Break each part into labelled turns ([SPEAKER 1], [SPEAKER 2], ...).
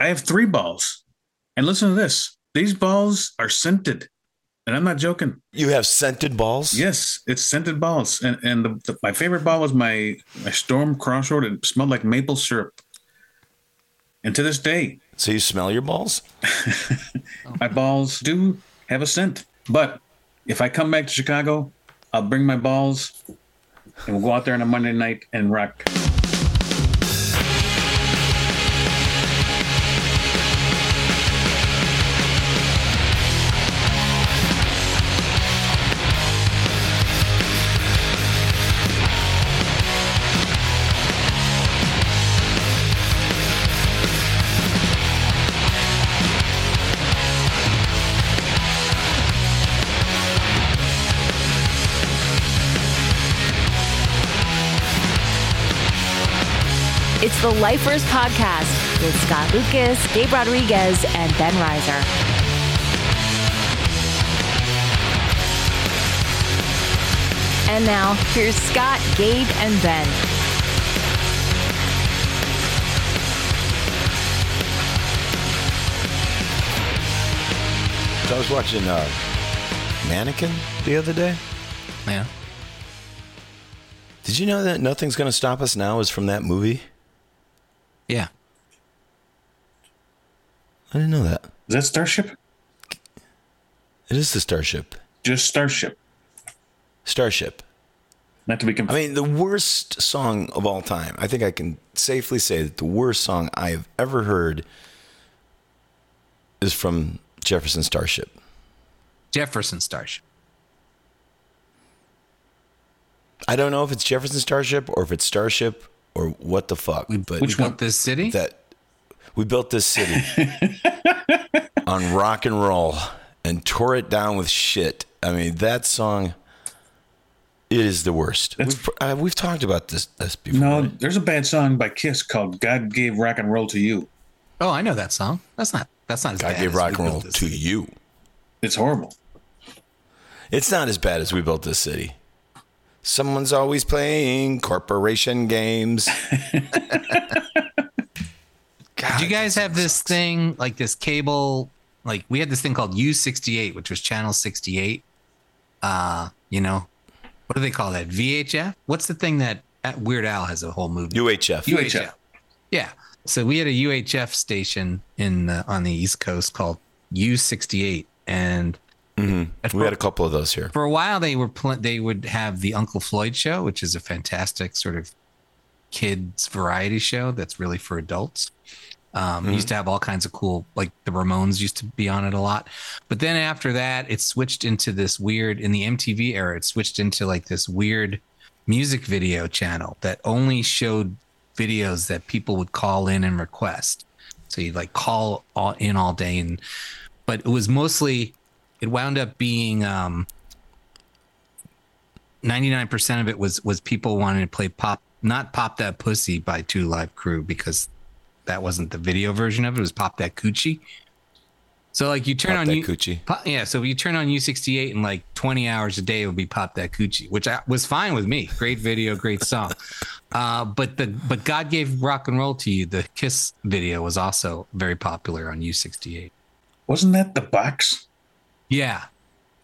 [SPEAKER 1] I have three balls. And listen to this. These balls are scented. And I'm not joking.
[SPEAKER 2] You have scented balls?
[SPEAKER 1] Yes, it's scented balls. And and the, the, my favorite ball was my my Storm Crossroad. It smelled like maple syrup. And to this day,
[SPEAKER 2] So you smell your balls? Oh.
[SPEAKER 1] my balls do have a scent. But if I come back to Chicago, I'll bring my balls and we'll go out there on a Monday night and rock.
[SPEAKER 3] The Lifers Podcast with Scott Lucas, Gabe Rodriguez, and Ben Reiser. And now, here's Scott, Gabe, and Ben.
[SPEAKER 2] So I was watching uh, Mannequin the other day.
[SPEAKER 4] Yeah.
[SPEAKER 2] Did you know that Nothing's Gonna Stop Us Now is from that movie?
[SPEAKER 4] Yeah.
[SPEAKER 2] I didn't know that.
[SPEAKER 1] Is that Starship?
[SPEAKER 2] It is the Starship.
[SPEAKER 1] Just Starship.
[SPEAKER 2] Starship.
[SPEAKER 1] Not to be
[SPEAKER 2] I mean, the worst song of all time. I think I can safely say that the worst song I have ever heard is from Jefferson Starship.
[SPEAKER 4] Jefferson Starship.
[SPEAKER 2] I don't know if it's Jefferson Starship or if it's Starship or what the fuck. but
[SPEAKER 4] We built this city.
[SPEAKER 2] that we built this city on rock and roll and tore it down with shit. I mean, that song it is the worst. We've, uh, we've talked about this this before.
[SPEAKER 1] no, there's a bad song by Kiss called "God Gave Rock and Roll to You."
[SPEAKER 4] oh, I know that song. That's not. That's not as
[SPEAKER 2] I
[SPEAKER 4] bad.
[SPEAKER 2] gave
[SPEAKER 4] as
[SPEAKER 2] rock and roll to
[SPEAKER 4] City.
[SPEAKER 2] you.
[SPEAKER 1] It's horrible.
[SPEAKER 2] It's not as bad as we built this city. Someone's always playing corporation games.
[SPEAKER 4] Did you guys have this thing like this cable? Like we had this thing called U68, which was channel 68. Uh, you know, what do they call that? VHF? What's the thing that uh, Weird Al has a whole movie?
[SPEAKER 2] UHF.
[SPEAKER 1] UHF.
[SPEAKER 4] Yeah. So we had a UHF station in the, on the East Coast called U68, and
[SPEAKER 2] we had a couple of those here.
[SPEAKER 4] for a while they were pl- they would have the Uncle Floyd show, which is a fantastic sort of kids variety show that's really for adults. Um, it Used to have all kinds of cool, like the Ramones used to be on it a lot. But then after that, it switched into this weird, in the MTV era, it switched into like this weird music video channel that only showed videos that people would call in and request. So you'd like call all, in all day. And, but it was mostly, it wound up being, um, 99% of it was was people wanting to play pop not pop that pussy by two live crew because that wasn't the video version of it. It was pop that coochie. So like you turn
[SPEAKER 2] Pop
[SPEAKER 4] on
[SPEAKER 2] That
[SPEAKER 4] you
[SPEAKER 2] Coochie.
[SPEAKER 4] pop, yeah so if you turn on u68 and like 20 hours a day it would be pop that coochie which I, was fine with me. Great video great song. Uh, but the but god gave rock and roll to you the kiss video was also very popular on u68
[SPEAKER 1] Wasn't that the box?
[SPEAKER 4] Yeah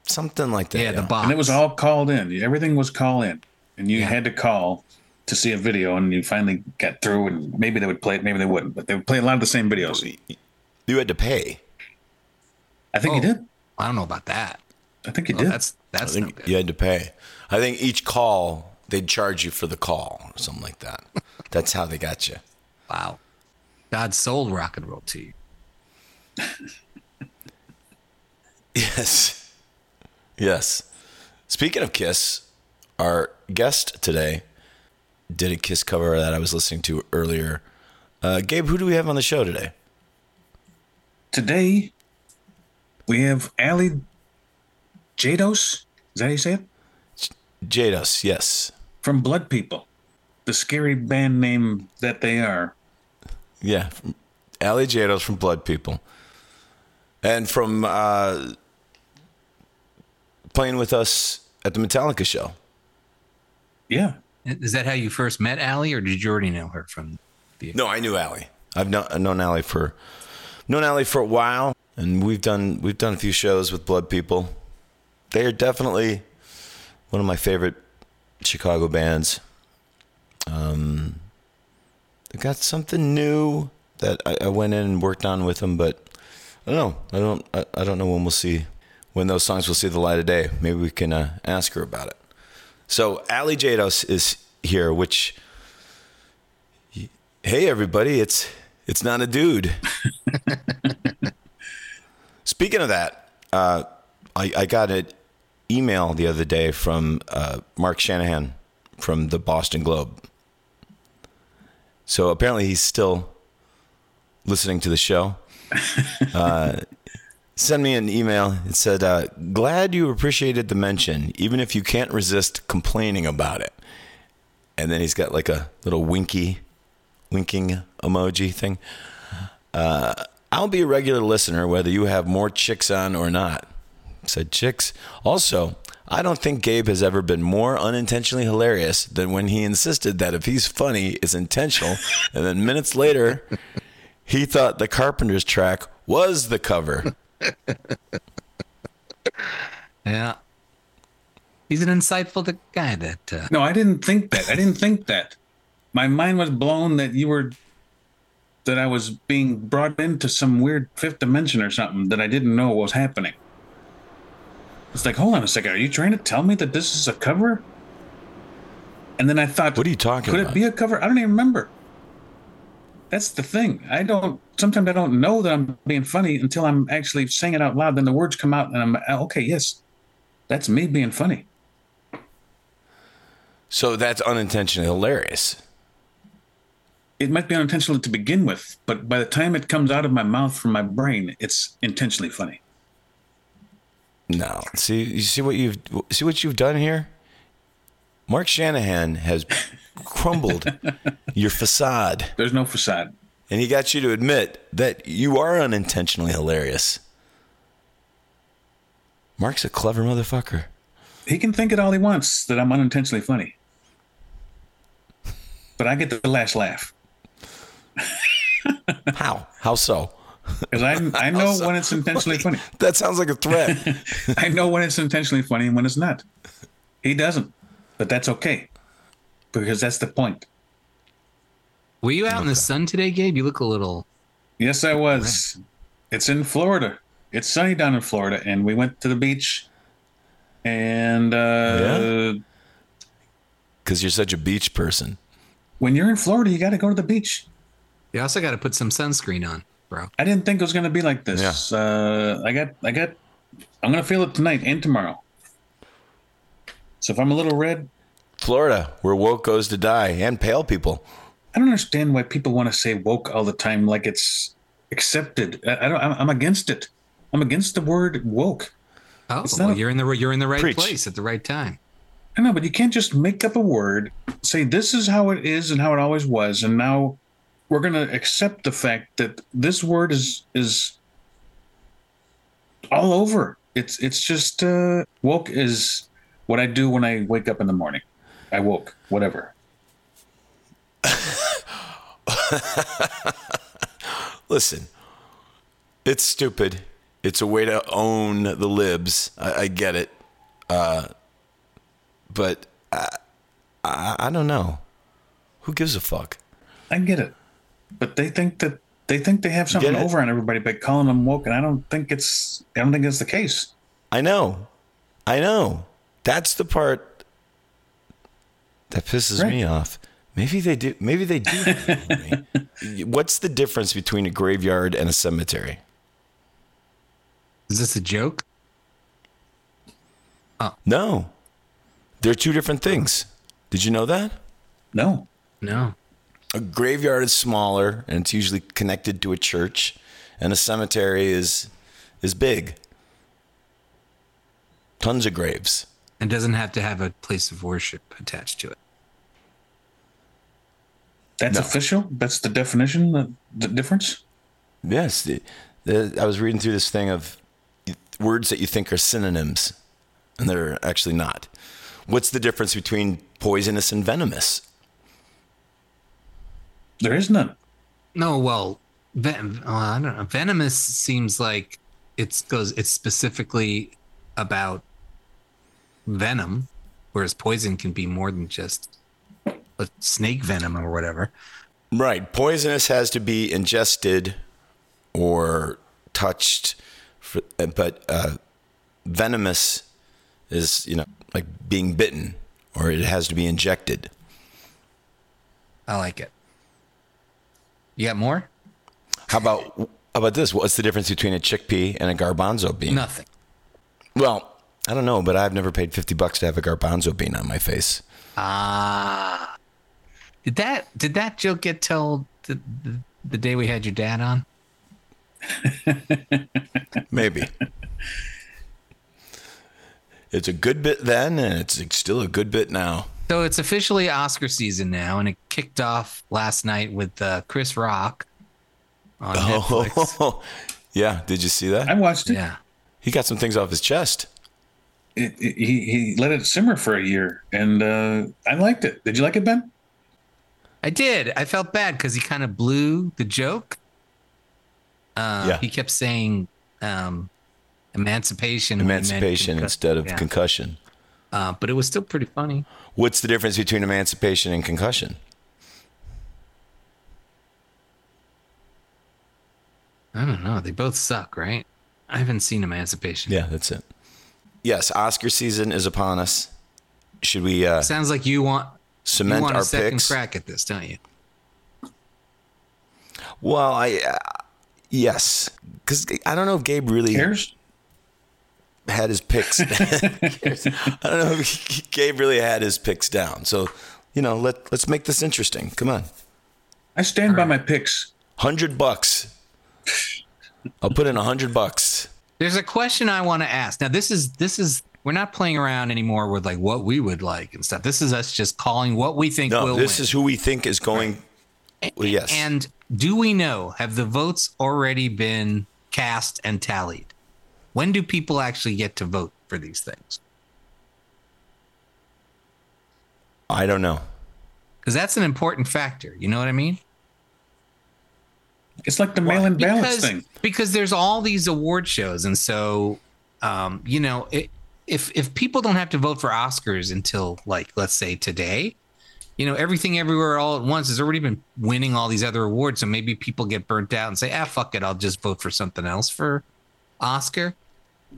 [SPEAKER 2] Something like that.
[SPEAKER 4] yeah, the box
[SPEAKER 1] And it was all called in. Everything was call in, and you
[SPEAKER 4] Yeah.
[SPEAKER 1] had to call to see a video, and you finally got through. And maybe they would play it, maybe they wouldn't, but they would play a lot of the same videos.
[SPEAKER 2] You had to pay.
[SPEAKER 1] I think
[SPEAKER 4] Oh.
[SPEAKER 1] you did.
[SPEAKER 4] i don't know about that
[SPEAKER 1] I think you
[SPEAKER 4] Oh,
[SPEAKER 1] did.
[SPEAKER 4] that's that's no
[SPEAKER 2] think
[SPEAKER 4] good.
[SPEAKER 2] you had to pay. I think each call they'd charge you for the call or something like that. That's how they got you.
[SPEAKER 4] Wow. God sold rock and roll to you.
[SPEAKER 2] Yes. Yes. Speaking of Kiss, our guest today did a Kiss cover that I was listening to earlier. Uh, Gabe, who do we have on the show today?
[SPEAKER 1] Today, we have Aly Jados. Is that how you say it?
[SPEAKER 2] Jados, yes.
[SPEAKER 1] From Blood People, the scary band name that they are.
[SPEAKER 2] Yeah. Aly Jados from Blood People. And from uh, playing with us at the Metallica show.
[SPEAKER 1] Yeah.
[SPEAKER 4] Is that how you first met Aly, or did you already know her from the?
[SPEAKER 2] No, I knew Aly. I've known, I've known Aly for known Aly for a while, and we've done we've done a few shows with Blood People. They are definitely one of my favorite Chicago bands. Um, they got something new that I, I went in and worked on with them, but I don't know. I don't. I, I don't know when we'll see when those songs will see the light of day. Maybe we can uh, ask her about it. So Aly Jados is here, which hey everybody, it's it's not a dude. Speaking of that, uh, I, I got an email the other day from uh, Mark Shanahan from the Boston Globe. So apparently he's still listening to the show. Send me an email. It said, uh, "Glad you appreciated the mention, even if you can't resist complaining about it." And then he's got like a little winky, winking emoji thing. Uh, I'll be a regular listener whether you have more chicks on or not. Said chicks. Also, I don't think Gabe has ever been more unintentionally hilarious than when he insisted that if he's funny, it's intentional, and then minutes later, he thought the Carpenters track was the cover.
[SPEAKER 4] Yeah. He's an insightful guy that uh,
[SPEAKER 1] No, I didn't think that. I didn't think that. My mind was blown that you were that I was being brought into some weird fifth dimension or something that I didn't know was happening. It's like, hold on a second, are you trying to tell me that this is a cover? And then I thought,
[SPEAKER 2] What are you talking
[SPEAKER 1] could
[SPEAKER 2] about?
[SPEAKER 1] it be a cover? I don't even remember. That's the thing. I don't. Sometimes I don't know that I'm being funny until I'm actually saying it out loud. Then the words come out, and I'm okay. Yes, that's me being funny.
[SPEAKER 2] So that's unintentionally hilarious.
[SPEAKER 1] it might be unintentional to begin with, but by the time it comes out of my mouth from my brain, it's intentionally funny.
[SPEAKER 2] No, see, you see what you've see what you've done here. Mark Shanahan has crumbled your facade,
[SPEAKER 1] There's no facade.
[SPEAKER 2] And he got you to admit that you are unintentionally hilarious. Mark's a clever motherfucker.
[SPEAKER 1] He can think it all he wants that I'm unintentionally funny, but I get the last laugh
[SPEAKER 2] How? How so?
[SPEAKER 1] because I I know when it's intentionally funny.
[SPEAKER 2] That sounds like a threat.
[SPEAKER 1] I know when it's intentionally funny and when it's not. He doesn't, but that's okay because that's the point.
[SPEAKER 4] Were you out in the sun today, Gabe? You look a little.
[SPEAKER 1] Yes, I was. It's in Florida. It's sunny down in Florida, and we went to the beach. And uh,
[SPEAKER 2] Yeah? Because you're such a beach person.
[SPEAKER 1] when you're in Florida, you got to go to the beach.
[SPEAKER 4] You also got to put some sunscreen on, bro.
[SPEAKER 1] I didn't think it was going to be like this. Uh, I got, I got, I'm going to feel it tonight and tomorrow. So if I'm a little red,
[SPEAKER 2] Florida, where woke goes to die, and pale people.
[SPEAKER 1] I don't understand why people want to say woke all the time, like it's accepted. I, I don't. I'm, I'm against it. I'm against the word woke.
[SPEAKER 4] Oh, well,
[SPEAKER 1] not-
[SPEAKER 4] you're in the you're in the right
[SPEAKER 2] Preach.
[SPEAKER 4] place at the right time.
[SPEAKER 1] I know, but you can't just make up a word, say this is how it is and how it always was, and now we're going to accept the fact that this word is is all over. It's it's just uh, woke is what I do when I wake up in the morning. I woke, whatever.
[SPEAKER 2] Listen, it's stupid. It's a way to own the libs. I, I get it. Uh, but I, I, I don't know. Who gives a fuck?
[SPEAKER 1] I get it, but they think that they think they have something over on everybody by calling them woke, and I don't think it's I don't think it's the case.
[SPEAKER 2] I know. I know. That's the part that pisses me off. Maybe they do. Maybe they do. What's the difference between a graveyard and a cemetery?
[SPEAKER 4] Is this a joke? Oh.
[SPEAKER 2] No, they're two different things. Did you know that?
[SPEAKER 1] No,
[SPEAKER 4] No.
[SPEAKER 2] A graveyard is smaller and it's usually connected to a church, and a cemetery is is big. Tons of graves.
[SPEAKER 4] And doesn't have to have a place of worship attached to it.
[SPEAKER 1] That's
[SPEAKER 2] No.
[SPEAKER 1] official. That's the definition. The, the difference.
[SPEAKER 2] Yes, the, the, I was reading through this thing of words that you think are synonyms, and they're actually not. What's the difference between poisonous and venomous?
[SPEAKER 1] There is none.
[SPEAKER 4] No, well, Ven- uh, I don't know. Venomous seems like it's goes. It's specifically about venom, whereas poison can be more than just a snake venom or whatever.
[SPEAKER 2] Right. Poisonous has to be ingested or touched, for, but uh, venomous is, you know, like being bitten or it has to be injected.
[SPEAKER 4] I like it. You got more?
[SPEAKER 2] How about how about this? What's the difference between a chickpea and a garbanzo bean?
[SPEAKER 4] Nothing.
[SPEAKER 2] Well, I don't know, but I've never paid 50 bucks to have a garbanzo bean on my face.
[SPEAKER 4] Ah. Did that did that joke get told the, the, the day we had your dad on?
[SPEAKER 2] Maybe. it's a good bit then, and it's still a good bit now.
[SPEAKER 4] So it's officially Oscar season now, and it kicked off last night with uh, Chris Rock on Netflix.
[SPEAKER 2] Oh, yeah. Did you see that?
[SPEAKER 1] I watched it.
[SPEAKER 4] Yeah.
[SPEAKER 2] He got some things off his chest.
[SPEAKER 1] It, it- he he let it simmer for a year, and uh, I liked it. Did you like it, Ben?
[SPEAKER 4] I did. I felt bad because he kind of blew the joke. Uh,
[SPEAKER 2] Yeah.
[SPEAKER 4] He kept saying um, emancipation. when he meant
[SPEAKER 2] Emancipation instead of
[SPEAKER 4] yeah.
[SPEAKER 2] concussion.
[SPEAKER 4] Uh, but it was still pretty funny.
[SPEAKER 2] What's the difference between emancipation and concussion?
[SPEAKER 4] I don't know. They both suck, right? I haven't seen Emancipation.
[SPEAKER 2] Yeah, that's it. Yes, Oscar season is upon us. Should we uh,
[SPEAKER 4] Sounds like you want you want
[SPEAKER 2] our
[SPEAKER 4] a second
[SPEAKER 2] picks?
[SPEAKER 4] crack at this, don't you?
[SPEAKER 2] Well, I uh, yes, because I don't know if Gabe really
[SPEAKER 1] Cares?
[SPEAKER 2] had his picks. I don't know if Gabe really had his picks down. So, you know, let let's make this interesting. Come on,
[SPEAKER 1] I stand by my picks.
[SPEAKER 2] hundred bucks. I'll put in a hundred bucks.
[SPEAKER 4] There's a question I want to ask. Now, this is this is we're not playing around anymore with like what we would like and stuff. This is us just calling what we think
[SPEAKER 2] No,
[SPEAKER 4] will
[SPEAKER 2] this
[SPEAKER 4] win.
[SPEAKER 2] is who we think is going. Well, yes,
[SPEAKER 4] And do we know have the votes already been cast and tallied? When do people actually get to vote for these things?
[SPEAKER 2] I don't know.
[SPEAKER 4] Because that's an important factor. You know what I mean?
[SPEAKER 1] It's like the mail-in ballots
[SPEAKER 4] because,
[SPEAKER 1] thing.
[SPEAKER 4] because there's all these award shows, and so um, you know, it, if if people don't have to vote for Oscars until like let's say today, you know, everything everywhere all at once has already been winning all these other awards. So maybe people get burnt out and say, ah, fuck it, I'll just vote for something else for Oscar.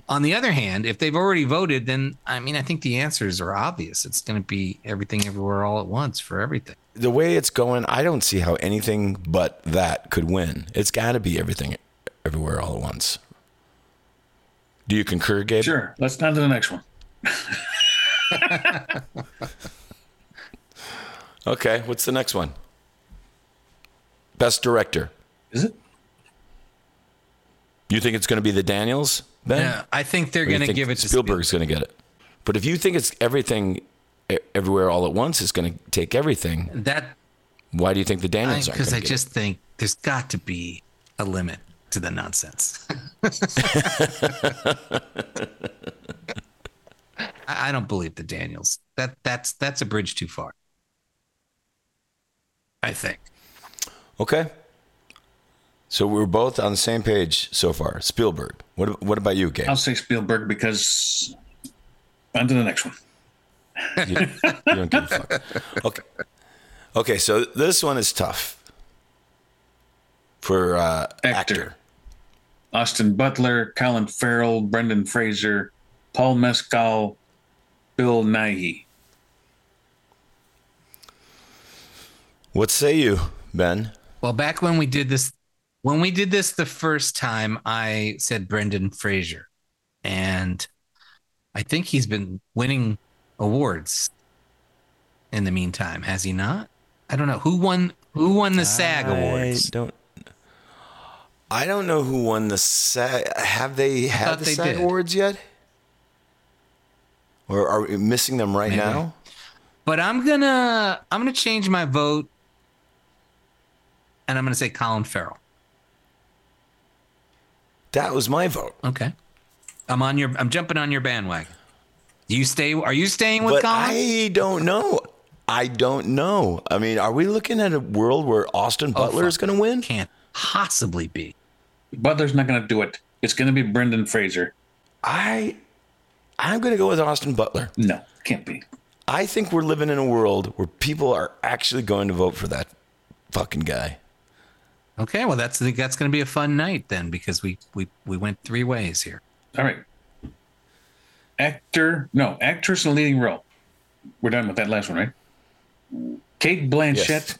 [SPEAKER 4] On the other hand, if they've already voted, then I mean, I think the answers are obvious. It's going to be everything everywhere all at once for everything.
[SPEAKER 2] The way it's going, I don't see how anything but that could win. It's got to be everything, everywhere, all at once. Do you concur, Gabe?
[SPEAKER 1] Sure. Let's down to the next one.
[SPEAKER 2] Okay. What's the next one? Best director.
[SPEAKER 1] Is it?
[SPEAKER 2] You think it's going to be the Daniels, Ben?
[SPEAKER 4] Yeah, I think they're going to give it to
[SPEAKER 2] Spielberg's going to get it. But if you think it's everything, e- everywhere, all at once is going to take everything,
[SPEAKER 4] That
[SPEAKER 2] why do you think the Daniels aren't?
[SPEAKER 4] because I
[SPEAKER 2] gonna get
[SPEAKER 4] just think there's got to be a limit to the nonsense. I I don't believe the Daniels. That that's that's a bridge too far. I think.
[SPEAKER 2] Okay. So we're both on the same page so far. Spielberg. What What about you, Gabe?
[SPEAKER 1] I'll say Spielberg because on to the next one.
[SPEAKER 2] You, you don't give a fuck. Okay. Okay. So this one is tough for uh, actor.
[SPEAKER 1] Actor. Austin Butler, Colin Farrell, Brendan Fraser, Paul Mescal, Bill Nighy.
[SPEAKER 2] What say you, Ben?
[SPEAKER 4] Well, back when we did this, when we did this the first time, I said Brendan Fraser, and I think he's been winning awards in the meantime. Has he not? I don't know who won. Who won the SAG awards?
[SPEAKER 2] Don't. I don't know who won the SAG. Have they had the
[SPEAKER 4] they
[SPEAKER 2] SAG
[SPEAKER 4] did.
[SPEAKER 2] awards yet? Or are we missing them right
[SPEAKER 4] Maybe.
[SPEAKER 2] now?
[SPEAKER 4] But I'm gonna I'm gonna change my vote, and I'm gonna say Colin Farrell.
[SPEAKER 2] That was my vote.
[SPEAKER 4] Okay, I'm on your I'm jumping on your bandwagon. Do you stay? Are you staying with
[SPEAKER 2] But
[SPEAKER 4] Colin?
[SPEAKER 2] I don't know. I don't know. I mean, are we looking at a world where Austin oh, Butler
[SPEAKER 4] fuck.
[SPEAKER 2] is going to win?
[SPEAKER 4] Can't possibly be.
[SPEAKER 1] Butler's not going to do it. It's going to be Brendan Fraser.
[SPEAKER 2] I I'm going to go with Austin Butler.
[SPEAKER 1] No, can't be.
[SPEAKER 2] I think we're living in a world where people are actually going to vote for that fucking guy.
[SPEAKER 4] Okay, well that's that's going to be a fun night then because we we we went three ways here.
[SPEAKER 1] All right. Actor, no, actress in leading role. We're done with that last one, right? Cate Blanchett,
[SPEAKER 2] Yes.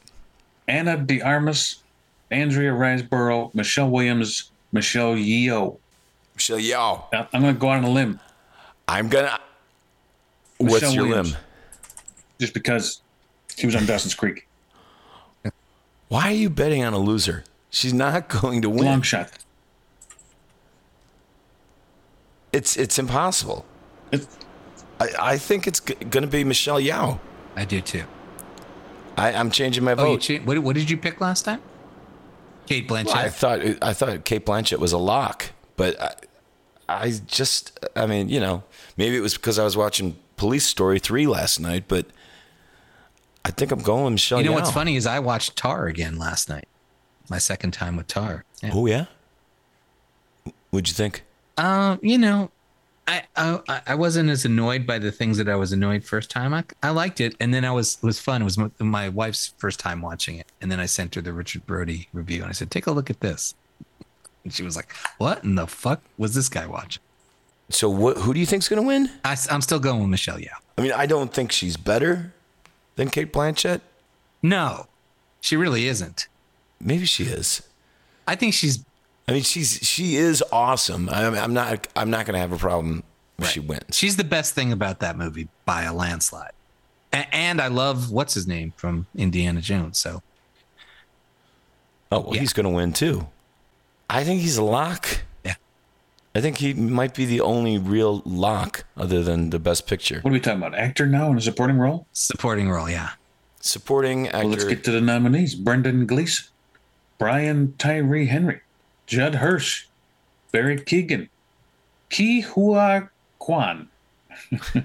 [SPEAKER 1] Ana de Armas, Andrea Riseborough, Michelle Williams, Michelle Yeoh.
[SPEAKER 2] Michelle
[SPEAKER 1] Yeoh. I'm going to go out on a limb
[SPEAKER 2] I'm going to What's
[SPEAKER 1] Michelle
[SPEAKER 2] your
[SPEAKER 1] Williams.
[SPEAKER 2] limb?
[SPEAKER 1] just because she was on Dawson's Creek.
[SPEAKER 2] Why are you betting on a loser? She's not going to win.
[SPEAKER 1] Long shot.
[SPEAKER 2] It's it's impossible.
[SPEAKER 1] It's,
[SPEAKER 2] I, I think it's g- going to be Michelle Yeoh.
[SPEAKER 4] I do too.
[SPEAKER 2] I, I'm changing my
[SPEAKER 4] Oh,
[SPEAKER 2] vote.
[SPEAKER 4] cha- what, what did you pick last time? Cate Blanchett.
[SPEAKER 2] I thought I thought Cate Blanchett was a lock, but I, I just I mean you know maybe it was because I was watching Police Story three last night, but I think I'm going with Michelle.
[SPEAKER 4] you know
[SPEAKER 2] Yeoh.
[SPEAKER 4] what's funny is I watched Tar again last night. My second time with Tar. Yeah.
[SPEAKER 2] Oh yeah. What'd you think?
[SPEAKER 4] Uh, you know, I, I I wasn't as annoyed by the things that I was annoyed first time. I, I liked it, and then I was it was fun. It was my, my wife's first time watching it, and then I sent her the Richard Brody review, and I said, "Take a look at this." And she was like, "What in the fuck was this guy watching?"
[SPEAKER 2] So what? Who do you think's going to win?
[SPEAKER 4] I, am still going with Michelle Yeoh.
[SPEAKER 2] I mean, I don't think she's better than Cate Blanchett.
[SPEAKER 4] No, she really isn't.
[SPEAKER 2] Maybe she is.
[SPEAKER 4] I think she's
[SPEAKER 2] I mean, she's she is awesome. I'm, I'm not I'm not going to have a problem if she wins.
[SPEAKER 4] she's the best thing about that movie by a landslide. A- and I love what's his name from Indiana Jones. So
[SPEAKER 2] Oh, well,
[SPEAKER 4] Yeah.
[SPEAKER 2] he's going to win too. I think he's a lock.
[SPEAKER 4] Yeah.
[SPEAKER 2] I think he might be the only real lock other than the best picture.
[SPEAKER 1] what are we talking about? Actor now in a supporting role?
[SPEAKER 4] supporting role, yeah.
[SPEAKER 2] Supporting actor.
[SPEAKER 1] Well, let's get to the nominees. Brendan Gleeson, Brian Tyree Henry, Judd Hirsch, Barry Keoghan, Ke Huy Quan. and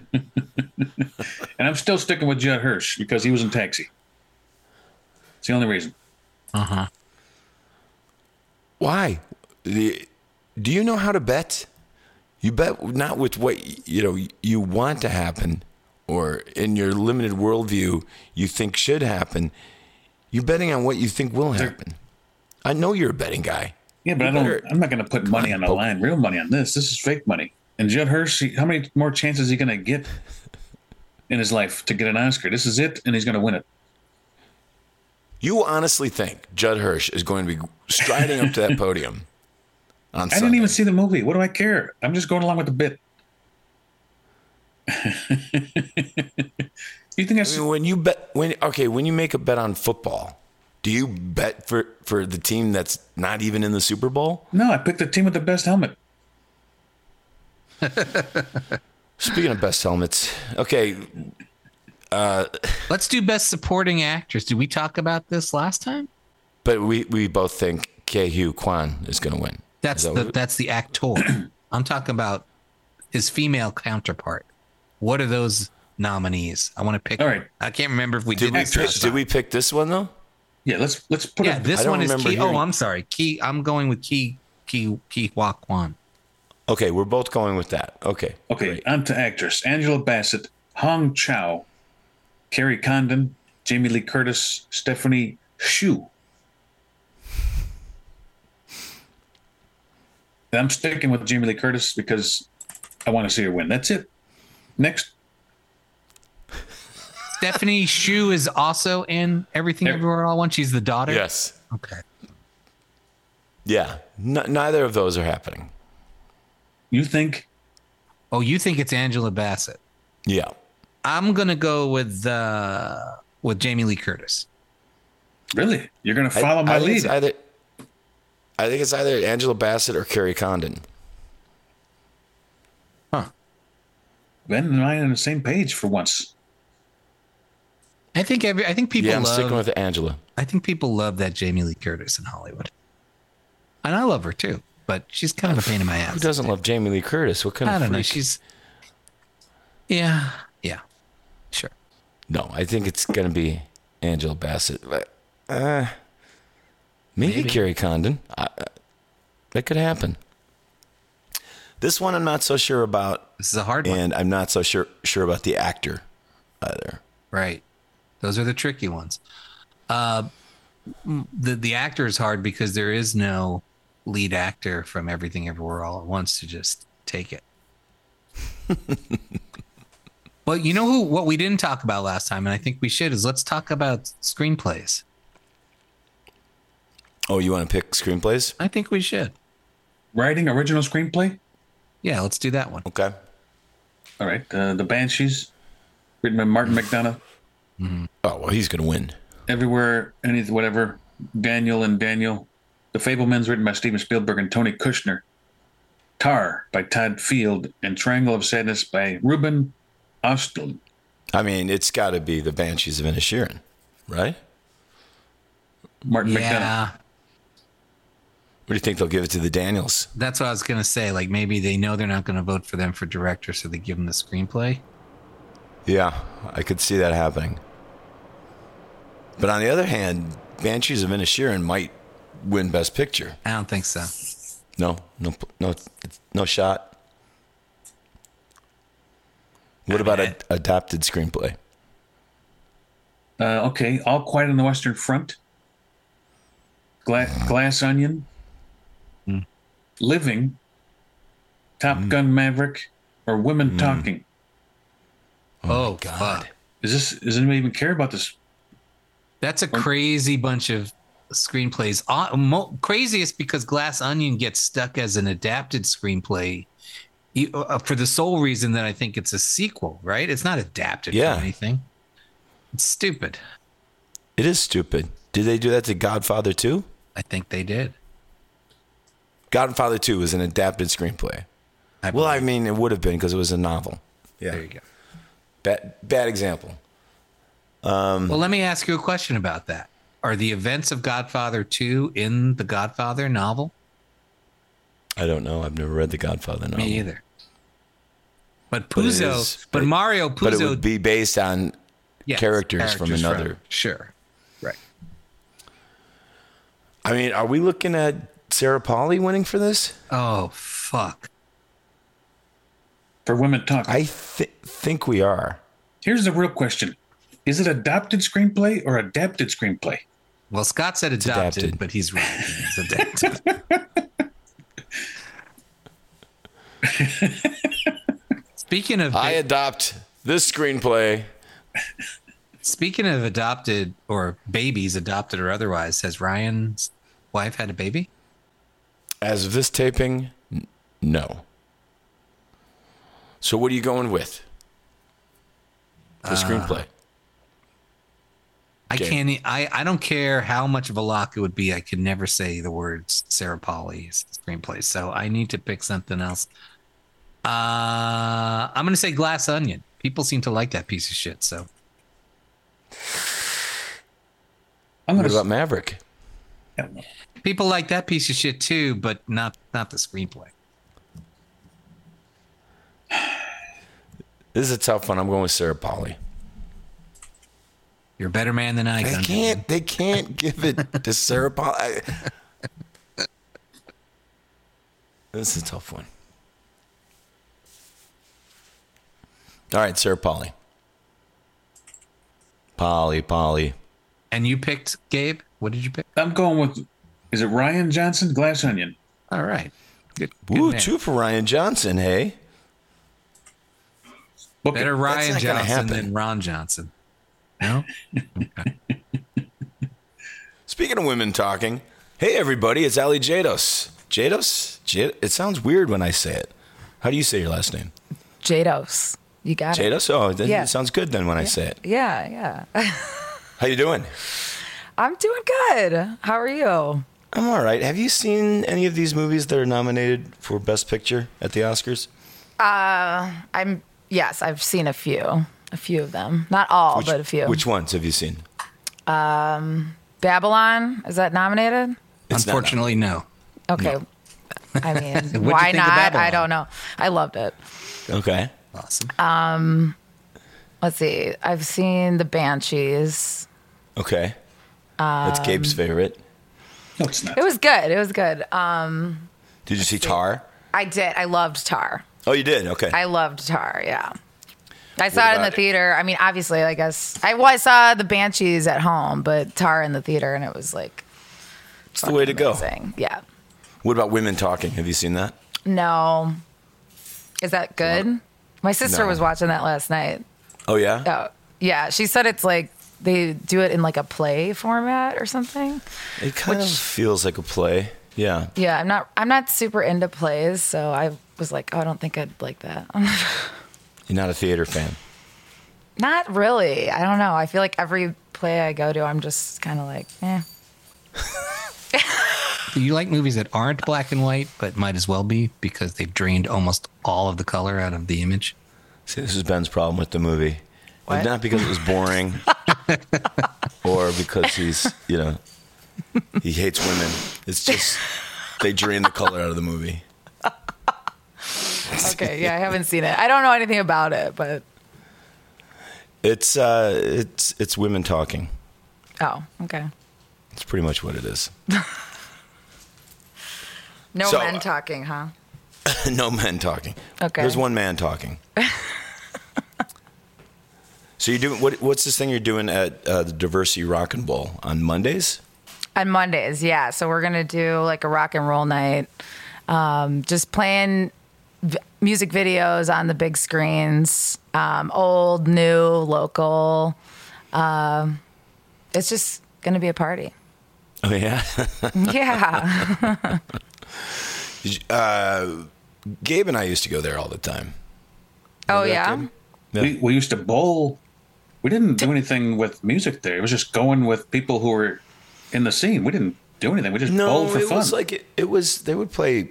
[SPEAKER 1] I'm still sticking with Judd Hirsch because he was in Taxi. It's the only reason.
[SPEAKER 4] Uh huh.
[SPEAKER 2] Why? Do you know how to bet? You bet not with what you know you want to happen, or in your limited worldview you think should happen. You're betting on what you think will happen. I know you're a betting guy.
[SPEAKER 1] Yeah, but
[SPEAKER 2] You
[SPEAKER 1] I don't.
[SPEAKER 2] better-
[SPEAKER 1] I'm not going to put money on the line, real money on this. This is fake money. And Judd Hirsch, how many more chances is he going to get in his life to get an Oscar? This is it, and he's going to win it.
[SPEAKER 2] You honestly think Judd Hirsch is going to be striding up to that podium on
[SPEAKER 1] I
[SPEAKER 2] Sunday?
[SPEAKER 1] didn't even see the movie. What do I care? I'm just going along with the bit. you think I?
[SPEAKER 2] Mean, when you bet, when okay, when you make a bet on football, do you bet for for the team that's not even in the Super Bowl?
[SPEAKER 1] No, I picked the team with the best helmet.
[SPEAKER 2] Speaking of best helmets, okay, uh,
[SPEAKER 4] Let's do best supporting actress. Did we talk about this last time?
[SPEAKER 2] but we we both think Ke Huy Quan is going to win.
[SPEAKER 4] That's
[SPEAKER 2] that
[SPEAKER 4] the
[SPEAKER 2] what-
[SPEAKER 4] that's the actor. I'm talking about his female counterpart. What are those nominees? I want to pick.
[SPEAKER 1] All right.
[SPEAKER 4] I can't remember if we
[SPEAKER 2] Did
[SPEAKER 4] did,
[SPEAKER 2] we
[SPEAKER 4] this
[SPEAKER 2] pick, did we pick this one though?
[SPEAKER 1] Yeah, let's let's put
[SPEAKER 4] Yeah,
[SPEAKER 1] it.
[SPEAKER 4] this one is Key.
[SPEAKER 2] Oh, hearing-
[SPEAKER 4] Oh, I'm sorry. Key. I'm going with Key. Key. Ke Huy Quan.
[SPEAKER 2] Okay, we're both going with that. Okay,
[SPEAKER 1] Okay,
[SPEAKER 2] great.
[SPEAKER 1] on to actress Angela Bassett, Hong Chau, Kerry Condon, Jamie Lee Curtis, Stephanie Hsu. I'm sticking with Jamie Lee Curtis because I want to see her win. That's it. Next,
[SPEAKER 4] Stephanie Hsu is also in Everything
[SPEAKER 1] Ev-
[SPEAKER 4] Everywhere All at Once. She's the daughter.
[SPEAKER 2] Yes.
[SPEAKER 4] Okay.
[SPEAKER 2] Yeah. N- neither of those are happening.
[SPEAKER 1] you think
[SPEAKER 4] Oh, you think it's Angela Bassett?
[SPEAKER 2] Yeah.
[SPEAKER 4] I'm gonna go with uh with Jamie Lee Curtis.
[SPEAKER 1] really you're going to
[SPEAKER 2] I-
[SPEAKER 1] follow my
[SPEAKER 2] I
[SPEAKER 1] lead?
[SPEAKER 2] either. I think it's either Angela Bassett or Kerry Condon. Huh.
[SPEAKER 1] Ben and I are on the same page for once.
[SPEAKER 4] I think every I think people
[SPEAKER 2] yeah, I'm
[SPEAKER 4] love
[SPEAKER 2] sticking with Angela.
[SPEAKER 4] I think people love that Jamie Lee Curtis in Hollywood. And I love her too, but she's kind of a pain in my ass.
[SPEAKER 2] Who doesn't love Jamie Lee Curtis? What kind
[SPEAKER 4] I
[SPEAKER 2] of
[SPEAKER 4] don't know.
[SPEAKER 2] freak?
[SPEAKER 4] She's Yeah. Yeah. Sure.
[SPEAKER 2] No, I think it's gonna be Angela Bassett. But, uh, maybe,
[SPEAKER 4] Maybe.
[SPEAKER 2] Kerry Condon. I, uh, that could happen. This one I'm not so sure about,
[SPEAKER 4] This is a hard one.
[SPEAKER 2] and I'm not so sure sure about the actor either.
[SPEAKER 4] Right. Those are the tricky ones. Uh, the the actor is hard because there is no lead actor from Everything Everywhere All at Once to just take it. well, you know who? What we didn't talk about last time, and I think we should, is let's talk about screenplays.
[SPEAKER 2] Oh, you want to pick screenplays?
[SPEAKER 4] I think we should.
[SPEAKER 1] Writing original screenplay.
[SPEAKER 4] Yeah, let's do that one.
[SPEAKER 2] Okay.
[SPEAKER 1] All right. Uh, the Banshees, written by Martin McDonagh. Mm-hmm.
[SPEAKER 2] Oh well, he's gonna win.
[SPEAKER 1] Everywhere, anything, whatever. Daniel and Daniel. The Fabelmans, written by Steven Spielberg and Tony Kushner. Tar by Todd Field and Triangle of Sadness by Ruben Ostlund.
[SPEAKER 2] I mean, it's got to be the Banshees of Inisherin, right?
[SPEAKER 1] Martin
[SPEAKER 4] McDonagh.
[SPEAKER 2] What do you think they'll give it to the Daniels?
[SPEAKER 4] that's what I was gonna say. Like maybe they know they're not gonna vote for them for director, so they give them the screenplay.
[SPEAKER 2] Yeah, I could see that happening. But on the other hand, Banshees of Inisherin might win Best Picture.
[SPEAKER 4] I don't think so.
[SPEAKER 2] No, no, no, no shot. What about a adapted screenplay?
[SPEAKER 1] Uh, okay. All Quiet on the Western Front. Gla- Glass Onion. Hmm. Living. Top hmm. Gun Maverick. Or Women hmm. Talking.
[SPEAKER 4] Oh,
[SPEAKER 2] God.
[SPEAKER 4] fuck.
[SPEAKER 1] Is this? Does anybody even care about this?
[SPEAKER 4] That's a crazy bunch of screenplays. Uh, mo- craziest because Glass Onion gets stuck as an adapted screenplay uh, for the sole reason that I think it's a sequel, right? It's not adapted
[SPEAKER 2] Yeah.
[SPEAKER 4] from anything. It's stupid.
[SPEAKER 2] It is stupid. Did they do that to Godfather 2?
[SPEAKER 4] I think they did.
[SPEAKER 2] Godfather 2 was an adapted screenplay.
[SPEAKER 4] I
[SPEAKER 2] Well, I mean, it would have been because it was a novel. Yeah.
[SPEAKER 4] there you go.
[SPEAKER 2] Bad, bad example.
[SPEAKER 4] Um, well, let me ask you a question about that. Are the events of Godfather 2 in the Godfather novel?
[SPEAKER 2] I don't know. I've never read the Godfather novel.
[SPEAKER 4] Me either. But
[SPEAKER 2] But
[SPEAKER 4] Puzo,
[SPEAKER 2] is-
[SPEAKER 4] but,
[SPEAKER 2] but-
[SPEAKER 4] Mario Puzo
[SPEAKER 2] But it would be based on
[SPEAKER 4] yes,
[SPEAKER 2] characters from another-
[SPEAKER 4] Sure. Right.
[SPEAKER 2] I mean, are we looking at Sarah Polley winning for this?
[SPEAKER 4] Oh, fuck.
[SPEAKER 1] For Women Talking.
[SPEAKER 2] I th- think we are.
[SPEAKER 1] Here's the real question: Is it adopted screenplay or adapted screenplay?
[SPEAKER 4] Well, Scott said adopted,
[SPEAKER 2] adapted.
[SPEAKER 4] but he's right. It's adapted. speaking of
[SPEAKER 2] I adopt this screenplay.
[SPEAKER 4] speaking of adopted or babies, adopted or otherwise, has Ryan's wife had a baby?
[SPEAKER 2] As of this taping, n- no. So what are you going with? The uh, screenplay.
[SPEAKER 4] I
[SPEAKER 2] Okay.
[SPEAKER 4] can't. I, I don't care how much of a lock it would be. I could never say the words Sarah Polley's screenplay. So I need to pick something else. Uh, I'm gonna say Glass Onion. People seem to like that piece of shit. So
[SPEAKER 1] I'm gonna.
[SPEAKER 2] about Maverick?
[SPEAKER 4] people like that piece of shit too, but not not the screenplay.
[SPEAKER 2] This is a tough one. I'm going with Sarah Polley.
[SPEAKER 4] You're a better man than I.
[SPEAKER 2] They
[SPEAKER 4] Gungan.
[SPEAKER 2] can't. They can't give it to Sarah Polley. I- This is a tough one. All right, Sarah Polley. Polley, Polley.
[SPEAKER 4] And you picked Gabe. What did you pick?
[SPEAKER 1] I'm going with. Is it Rian Johnson? Glass Onion.
[SPEAKER 4] All right. Good. good
[SPEAKER 2] Ooh,
[SPEAKER 4] man.
[SPEAKER 2] two for Rian Johnson. Hey,
[SPEAKER 1] Book
[SPEAKER 4] Better.
[SPEAKER 2] Rian
[SPEAKER 4] Johnson than Ron Johnson. No.
[SPEAKER 2] Speaking of women talking, hey everybody, it's Aly Jados. Jados? Jad- it sounds weird when I say it. How do you say your last name?
[SPEAKER 5] Jados. You got it.
[SPEAKER 2] Jados? Oh, then
[SPEAKER 5] Yeah.
[SPEAKER 2] it sounds good then when I say it.
[SPEAKER 5] Yeah, yeah.
[SPEAKER 2] How you doing?
[SPEAKER 5] I'm doing good. How are you?
[SPEAKER 2] I'm all right. Have you seen any of these movies that are nominated for Best Picture at the Oscars?
[SPEAKER 5] Uh, I'm yes, I've seen a few. A few of them. Not all,
[SPEAKER 2] Which,
[SPEAKER 5] but a few.
[SPEAKER 2] Which ones have you seen?
[SPEAKER 5] Babylon, is that nominated?
[SPEAKER 2] It's not
[SPEAKER 4] Unfortunately, no.
[SPEAKER 5] Okay. I mean, why not? I don't know. I loved it.
[SPEAKER 2] Okay.
[SPEAKER 4] Awesome.
[SPEAKER 5] Um, let's see. I've seen the Banshees.
[SPEAKER 2] Okay. That's Gabe's favorite.
[SPEAKER 1] No, it's not.
[SPEAKER 5] It was good. It was good. Um,
[SPEAKER 2] Did you see Tar?
[SPEAKER 5] I did. I loved Tar.
[SPEAKER 2] Oh, you did. Okay.
[SPEAKER 5] I loved Tar. Yeah. I saw it in the
[SPEAKER 2] it?
[SPEAKER 5] theater. I mean, obviously, I guess I, well, I saw the Banshees at home, but Tar in the theater, and it was like
[SPEAKER 2] it's the way to go.
[SPEAKER 5] Yeah.
[SPEAKER 2] What about women talking? Have you seen that?
[SPEAKER 5] No. Is that good? My sister
[SPEAKER 2] No.
[SPEAKER 5] was watching that last night.
[SPEAKER 2] Oh yeah.
[SPEAKER 5] Oh, yeah. She said it's like they do it in like a play format or something.
[SPEAKER 2] It kind of feels like a play. Yeah.
[SPEAKER 5] Yeah, I'm not. I'm not super into plays, so I was like, oh, I don't think I'd like that.
[SPEAKER 2] You're not a theater fan.
[SPEAKER 5] not really. I don't know. I feel like every play I go to, I'm just kind of like, eh.
[SPEAKER 4] Do you like movies that aren't black and white, but might as well be because they've drained almost all of the color out of the image?
[SPEAKER 2] See, this is Ben's problem with the movie.
[SPEAKER 5] What?
[SPEAKER 2] Not because it was boring, or because he's, you know, he hates women. It's just they drain the color out of the movie.
[SPEAKER 5] Okay, yeah, I haven't seen it. I don't know anything about it, but
[SPEAKER 2] It's uh, it's it's women talking.
[SPEAKER 5] oh, okay.
[SPEAKER 2] It's pretty much what it is.
[SPEAKER 5] No
[SPEAKER 2] So,
[SPEAKER 5] men
[SPEAKER 2] uh,
[SPEAKER 5] talking, huh?
[SPEAKER 2] no men talking.
[SPEAKER 5] Okay.
[SPEAKER 2] There's one man talking. so you're doing what? What's this thing you're doing at uh, the Diversey Rock and Bowl on Mondays?
[SPEAKER 5] On Mondays, yeah. So we're gonna do like a rock and roll night, um, just playing v- music videos on the big screens, um, old, new, local. Um, it's just gonna be a party.
[SPEAKER 2] Oh yeah.
[SPEAKER 5] Yeah.
[SPEAKER 2] Uh, Gabe and I used to go there all the time.
[SPEAKER 5] oh
[SPEAKER 2] Remember that,
[SPEAKER 5] yeah.
[SPEAKER 2] Yeah.
[SPEAKER 1] We, we used to bowl. We didn't do anything with music there. It was just going with people who were in the scene. We didn't do anything. We just
[SPEAKER 2] No,
[SPEAKER 1] bowled for
[SPEAKER 2] it
[SPEAKER 1] fun.
[SPEAKER 2] was like it, it was. They would play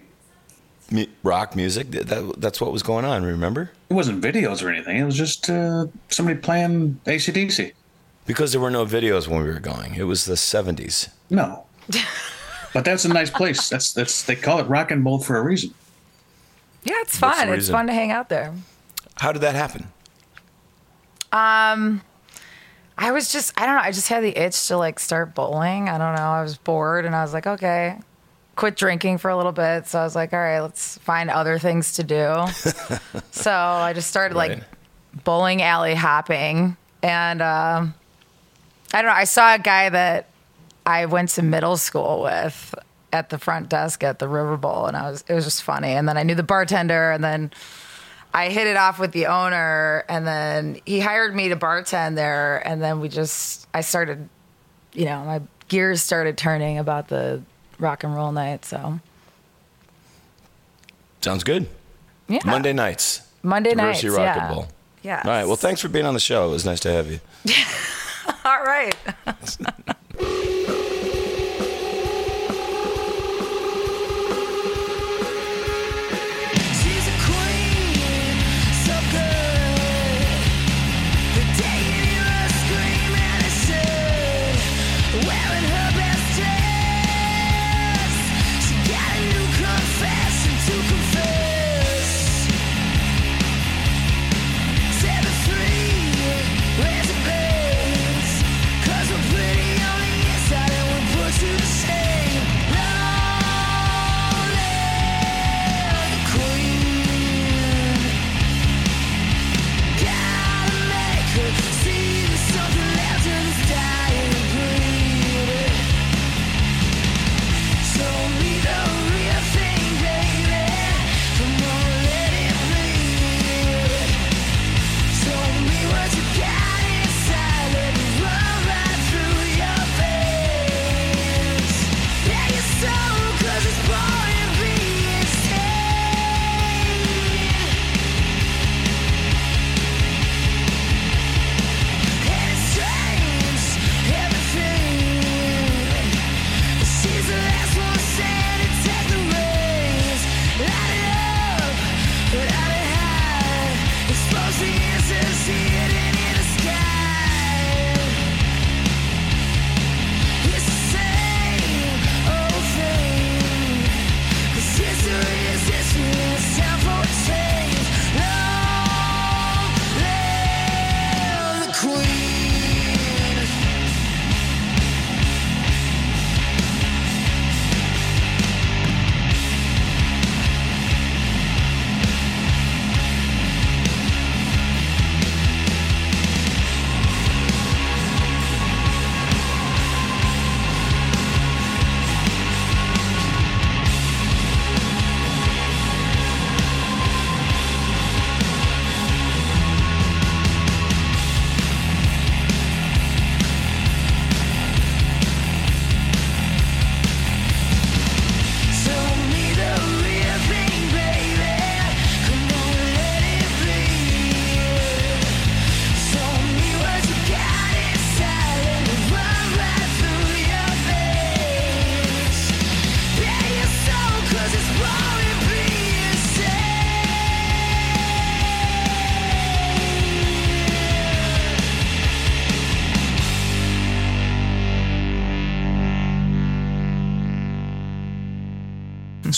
[SPEAKER 2] mu- rock music. That, that that's what was going on. Remember?
[SPEAKER 1] it wasn't videos or anything. It was just uh, somebody playing ACDC.
[SPEAKER 2] Because there were no videos when we were going. It was the '70s.
[SPEAKER 1] No. but that's a nice place. That's that's they call it rock and bowl for a reason.
[SPEAKER 5] Yeah, it's fun. It's
[SPEAKER 2] reason?
[SPEAKER 5] fun to hang out there.
[SPEAKER 2] How did that happen?
[SPEAKER 5] Um, I was just, I don't know. I just had the itch to like start bowling. I don't know. I was bored and I was like, okay, quit drinking for a little bit. So I was like, all right, let's find other things to do. so I just started
[SPEAKER 2] Right.
[SPEAKER 5] like bowling alley hopping. And um, I don't know. I saw a guy that I went to middle school with at the front desk at the River Bowl. And I was, it was just funny. And then I knew the bartender and then I hit it off with the owner, and then he hired me to bartend there, and then we just I started, you know, my gears started turning about the rock and roll night. So
[SPEAKER 2] Sounds good.
[SPEAKER 5] yeah,
[SPEAKER 2] Monday nights.
[SPEAKER 5] Monday nights,
[SPEAKER 2] Rock
[SPEAKER 5] yeah,
[SPEAKER 2] and Bowl.
[SPEAKER 5] yeah.
[SPEAKER 2] All right. Well, thanks for being on the show. It was nice to have you.
[SPEAKER 5] All right.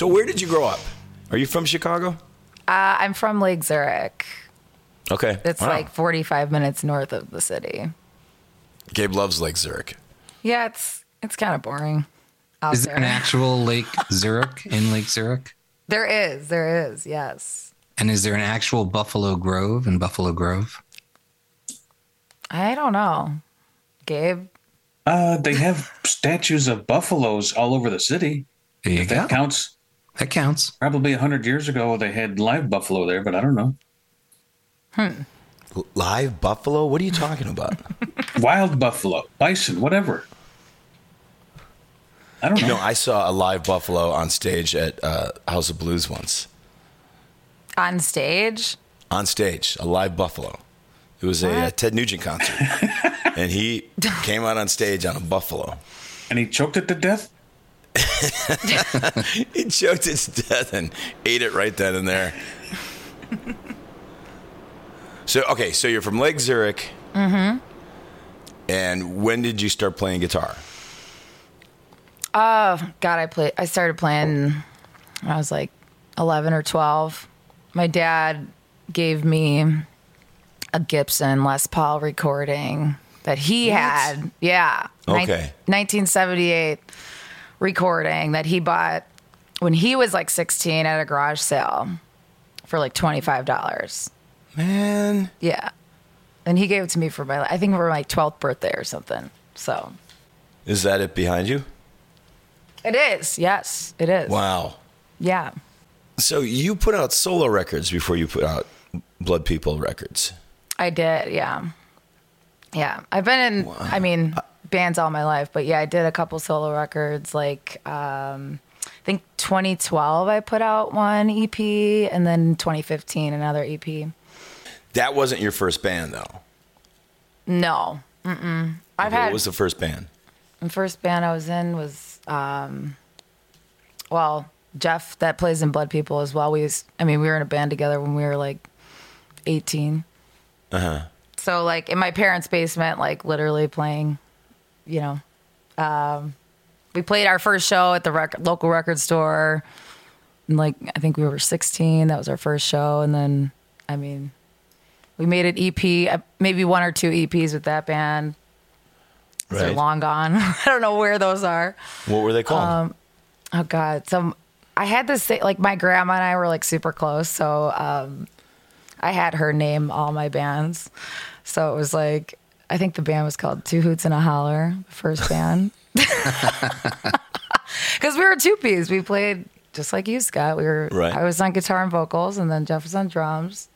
[SPEAKER 6] So
[SPEAKER 2] where did you grow up? Are you from Chicago?
[SPEAKER 5] Uh, I'm from Lake Zurich.
[SPEAKER 2] Okay.
[SPEAKER 5] It's
[SPEAKER 2] Wow.
[SPEAKER 5] like 45 minutes north of the city.
[SPEAKER 2] Gabe loves Lake Zurich.
[SPEAKER 5] Yeah, it's it's kind of boring out
[SPEAKER 4] Is
[SPEAKER 5] there.
[SPEAKER 4] there an actual Lake Zurich in Lake Zurich?
[SPEAKER 5] there is, there is, yes.
[SPEAKER 4] And is there an actual Buffalo Grove in Buffalo Grove?
[SPEAKER 5] I don't know, Gabe.
[SPEAKER 1] Uh, they have statues of buffaloes all over the city.
[SPEAKER 4] There you
[SPEAKER 1] If
[SPEAKER 4] go.
[SPEAKER 1] that counts.
[SPEAKER 4] That counts.
[SPEAKER 1] Probably a hundred years ago, they had live buffalo there, but I don't know.
[SPEAKER 2] L- Live buffalo? What are you talking about?
[SPEAKER 1] Wild buffalo, bison, whatever. I don't know.
[SPEAKER 2] no, I saw a live buffalo on stage at uh, House of Blues once.
[SPEAKER 5] On stage,
[SPEAKER 2] On stage, a live buffalo. It was a, uh Ted Nugent concert, and he came out on stage on a buffalo.
[SPEAKER 1] and he choked it to death.
[SPEAKER 2] He choked it to death and ate it right then and there. so okay, so you're from Lake Zurich. Mm-hmm. And when did you start playing guitar?
[SPEAKER 5] Oh God, I played. I started playing. when I was like 11 or 12. My dad gave me a Gibson Les Paul recording that he had. Yeah.
[SPEAKER 2] Okay.
[SPEAKER 5] 1978 recording that he bought when he was like 16 at a garage sale for like $25.
[SPEAKER 2] Man,
[SPEAKER 5] Yeah. And he gave it to me for my, I think for my 12th birthday or something. So
[SPEAKER 2] is that it behind you?
[SPEAKER 5] it is. Yes, it is.
[SPEAKER 2] Wow.
[SPEAKER 5] Yeah.
[SPEAKER 2] So you put out solo records before you put out Blood People records.
[SPEAKER 5] I did, yeah. Yeah. I've been in I mean, bands all my life, but yeah, I did a couple solo records like um I think 2012 I put out one EP and then 2015 another EP.
[SPEAKER 2] That wasn't your first band, though.
[SPEAKER 5] No. Mm-mm. I've
[SPEAKER 2] what
[SPEAKER 5] had
[SPEAKER 2] was the first band?
[SPEAKER 5] the first band I was in was um well, Jeff that plays in Blood People as well. We was, I mean, we were in a band together when we were like 18.
[SPEAKER 2] Uh huh.
[SPEAKER 5] So like in my parents' basement, like literally playing, you know, um, we played our first show at the rec- local record store. And like I think we were 16. That was our first show, and then I mean, we made an EP, uh, maybe one or two EPs with that band. They're long gone. I don't know where those are.
[SPEAKER 2] What were they called?
[SPEAKER 5] Um, Oh God, some I had this thing, like my grandma and I were like super close, so um, I had her name all my bands. So it was like I think the band was called Two Hoots and a Holler, the first band, because we were two piece. We played just like you, Scott. We were
[SPEAKER 2] Right.
[SPEAKER 5] I was on guitar and vocals, and then Jeff was on drums.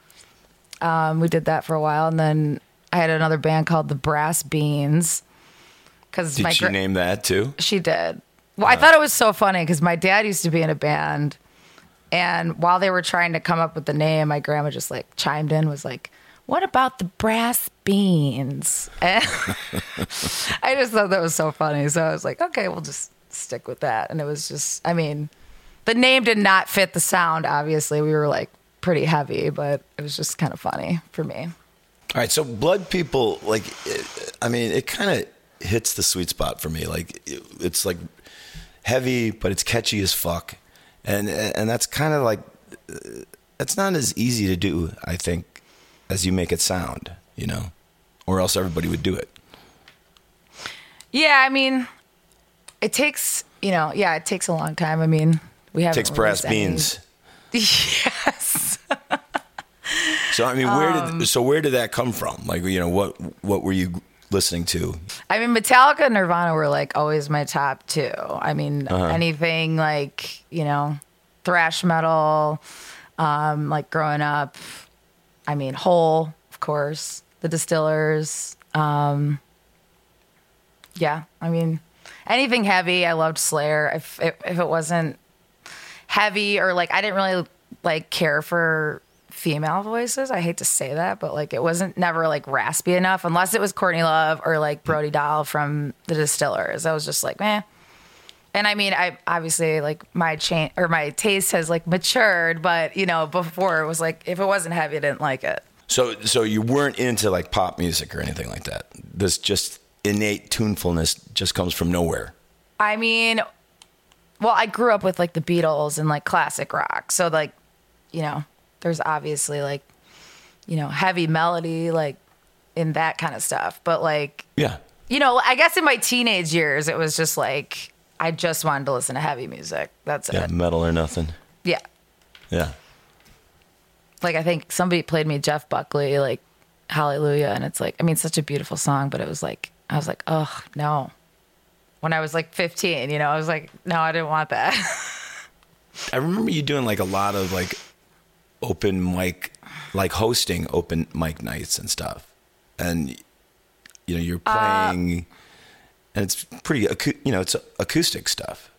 [SPEAKER 5] Um, we did that for a while, and then I had another band called the Brass Beans. Because
[SPEAKER 2] Did
[SPEAKER 5] my
[SPEAKER 2] she
[SPEAKER 5] gra-
[SPEAKER 2] name that too?
[SPEAKER 5] she did. Well, I thought it was so funny because my dad used to be in a band, and while they were trying to come up with the name, my grandma just like chimed in, was like, "What about the brass beans?" I just thought that was so funny, so I was like, "Okay, we'll just stick with that." And it was just, I mean, the name did not fit the sound. Obviously, we were like pretty heavy, but it was just kind of funny for me.
[SPEAKER 2] All right, so Blood People, like, it, I mean, it kind of hits the sweet spot for me. Like, it, it's like heavy, but it's catchy as fuck, and and that's kind of like, that's not as easy to do, I think, as you make it sound, you know, or else everybody would do it.
[SPEAKER 5] Yeah, I mean, it takes you know, yeah, it takes a long time. I mean, we have
[SPEAKER 2] takes brass beans.
[SPEAKER 5] Yes.
[SPEAKER 2] So I mean, where
[SPEAKER 5] Um,
[SPEAKER 2] did so where did that come from? Like, you know, what what were you listening to?
[SPEAKER 5] I mean, Metallica and Nirvana were like always my top two. I mean,
[SPEAKER 2] Uh-huh.
[SPEAKER 5] anything like, you know, thrash metal, um, like growing up. I mean, Hole, of course, the Distillers. Um, yeah, I mean, anything heavy. I loved Slayer. If, if if it wasn't heavy or like I didn't really like care for female voices. I hate to say that, but like it wasn't never like raspy enough unless it was Courtney Love or like Brody Dalle from the Distillers. I was just like, man. And I mean, I obviously like my chain or my taste has like matured, but you know, before it was like if it wasn't heavy, I didn't like it.
[SPEAKER 2] So so you weren't into like pop music or anything like that. This just innate tunefulness just comes from nowhere.
[SPEAKER 5] I mean, well, I grew up with like the Beatles and like classic rock. So like, you know, there's obviously like, you know, heavy melody like in that kind of stuff. But like,
[SPEAKER 2] Yeah.
[SPEAKER 5] you know, I guess in my teenage years, it was just like I just wanted to listen to heavy music. That's it.
[SPEAKER 2] Yeah.
[SPEAKER 5] it.
[SPEAKER 2] Metal or nothing.
[SPEAKER 5] Yeah.
[SPEAKER 2] Yeah.
[SPEAKER 5] Like I think somebody played me Jeff Buckley like Hallelujah, and it's like I mean, such a beautiful song, but it was like I was like, oh no. When I was like 15, you know, I was like, no, I didn't want that.
[SPEAKER 2] I remember you doing like a lot of like open mic, like hosting open mic nights and stuff. And, you know, you're
[SPEAKER 5] Uh,
[SPEAKER 2] playing, and it's pretty, you know, it's acoustic stuff.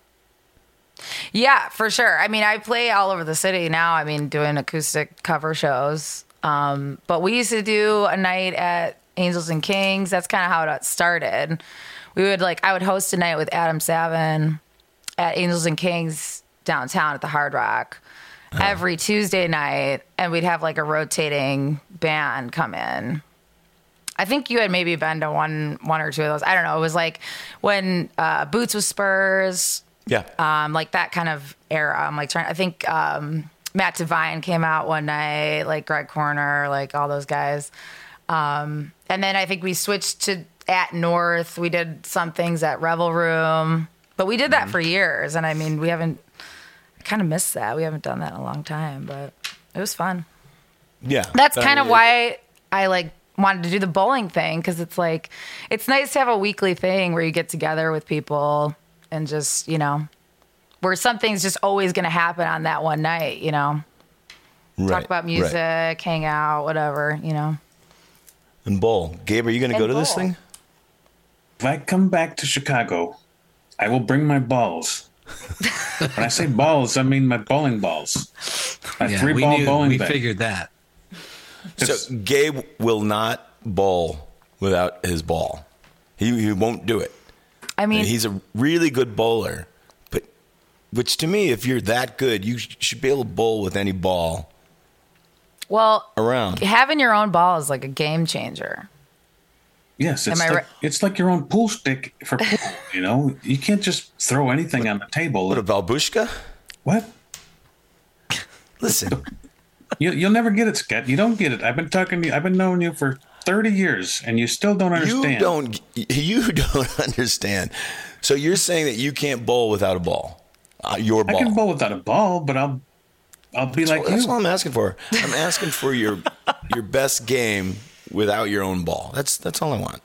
[SPEAKER 5] Yeah, for sure. I mean, I play all over the city now. I mean, doing acoustic cover shows. Um, but we used to do a night at Angels and Kings. That's kind of how it started. We would like, I would host a night with Adam Savin at Angels and Kings downtown at the Hard Rock every Tuesday night, and we'd have like a rotating band come in. I think you had maybe been to one, one or two of those. I don't know. It was like when uh, Boots with Spurs,
[SPEAKER 2] Yeah.
[SPEAKER 5] um, like that kind of era. I'm like trying. I think um, Matt Devine came out one night, like Greg Corner, like all those guys. Um, and then I think we switched to at North. We did some things at Revel Room, but we did that for years. And I mean, we haven't kind of missed that. We haven't done that in a long time, but it was fun.
[SPEAKER 2] yeah.
[SPEAKER 5] That's kind of why I like wanted to do the bowling thing because it's like it's nice to have a weekly thing where you get together with people and just you know where something's just always going to happen on that one night. You know,
[SPEAKER 2] right,
[SPEAKER 5] talk about
[SPEAKER 2] right.
[SPEAKER 5] music, hang out, whatever. You know.
[SPEAKER 2] And bowl. Gabe, are you going to
[SPEAKER 5] And
[SPEAKER 2] go to this thing?
[SPEAKER 1] If I come back to Chicago, I will bring my balls. when I say balls, I mean my bowling balls. My
[SPEAKER 4] Yeah,
[SPEAKER 1] three
[SPEAKER 4] we
[SPEAKER 1] ball
[SPEAKER 4] knew,
[SPEAKER 1] bowling
[SPEAKER 4] we
[SPEAKER 1] bag.
[SPEAKER 4] figured that.
[SPEAKER 1] It's-
[SPEAKER 2] So Gabe will not bowl without his ball. He, he won't do it.
[SPEAKER 5] I mean,
[SPEAKER 2] he's a really good bowler, but which to me, if you're that good, you sh- should be able to bowl with any ball
[SPEAKER 5] well,
[SPEAKER 2] around.
[SPEAKER 5] having your own ball is like a game changer.
[SPEAKER 1] yes, it's
[SPEAKER 5] Am
[SPEAKER 1] like,
[SPEAKER 5] right?
[SPEAKER 1] it's like your own pool stick for pool. you know, you can't just throw anything on the table.
[SPEAKER 2] What a Balabushka?
[SPEAKER 1] what?
[SPEAKER 2] Listen,
[SPEAKER 1] You, you'll never get it, Scott. You don't get it. I've been talking to you. I've been knowing you for thirty years, and you still don't understand.
[SPEAKER 2] you don't you don't understand. So you're saying that you can't bowl without a ball, uh, your
[SPEAKER 1] I
[SPEAKER 2] ball.
[SPEAKER 1] can bowl without a ball, but I'll I'll be like
[SPEAKER 2] Well, that's all I'm asking for. I'm asking for your your best game without your own ball. That's that's all I want.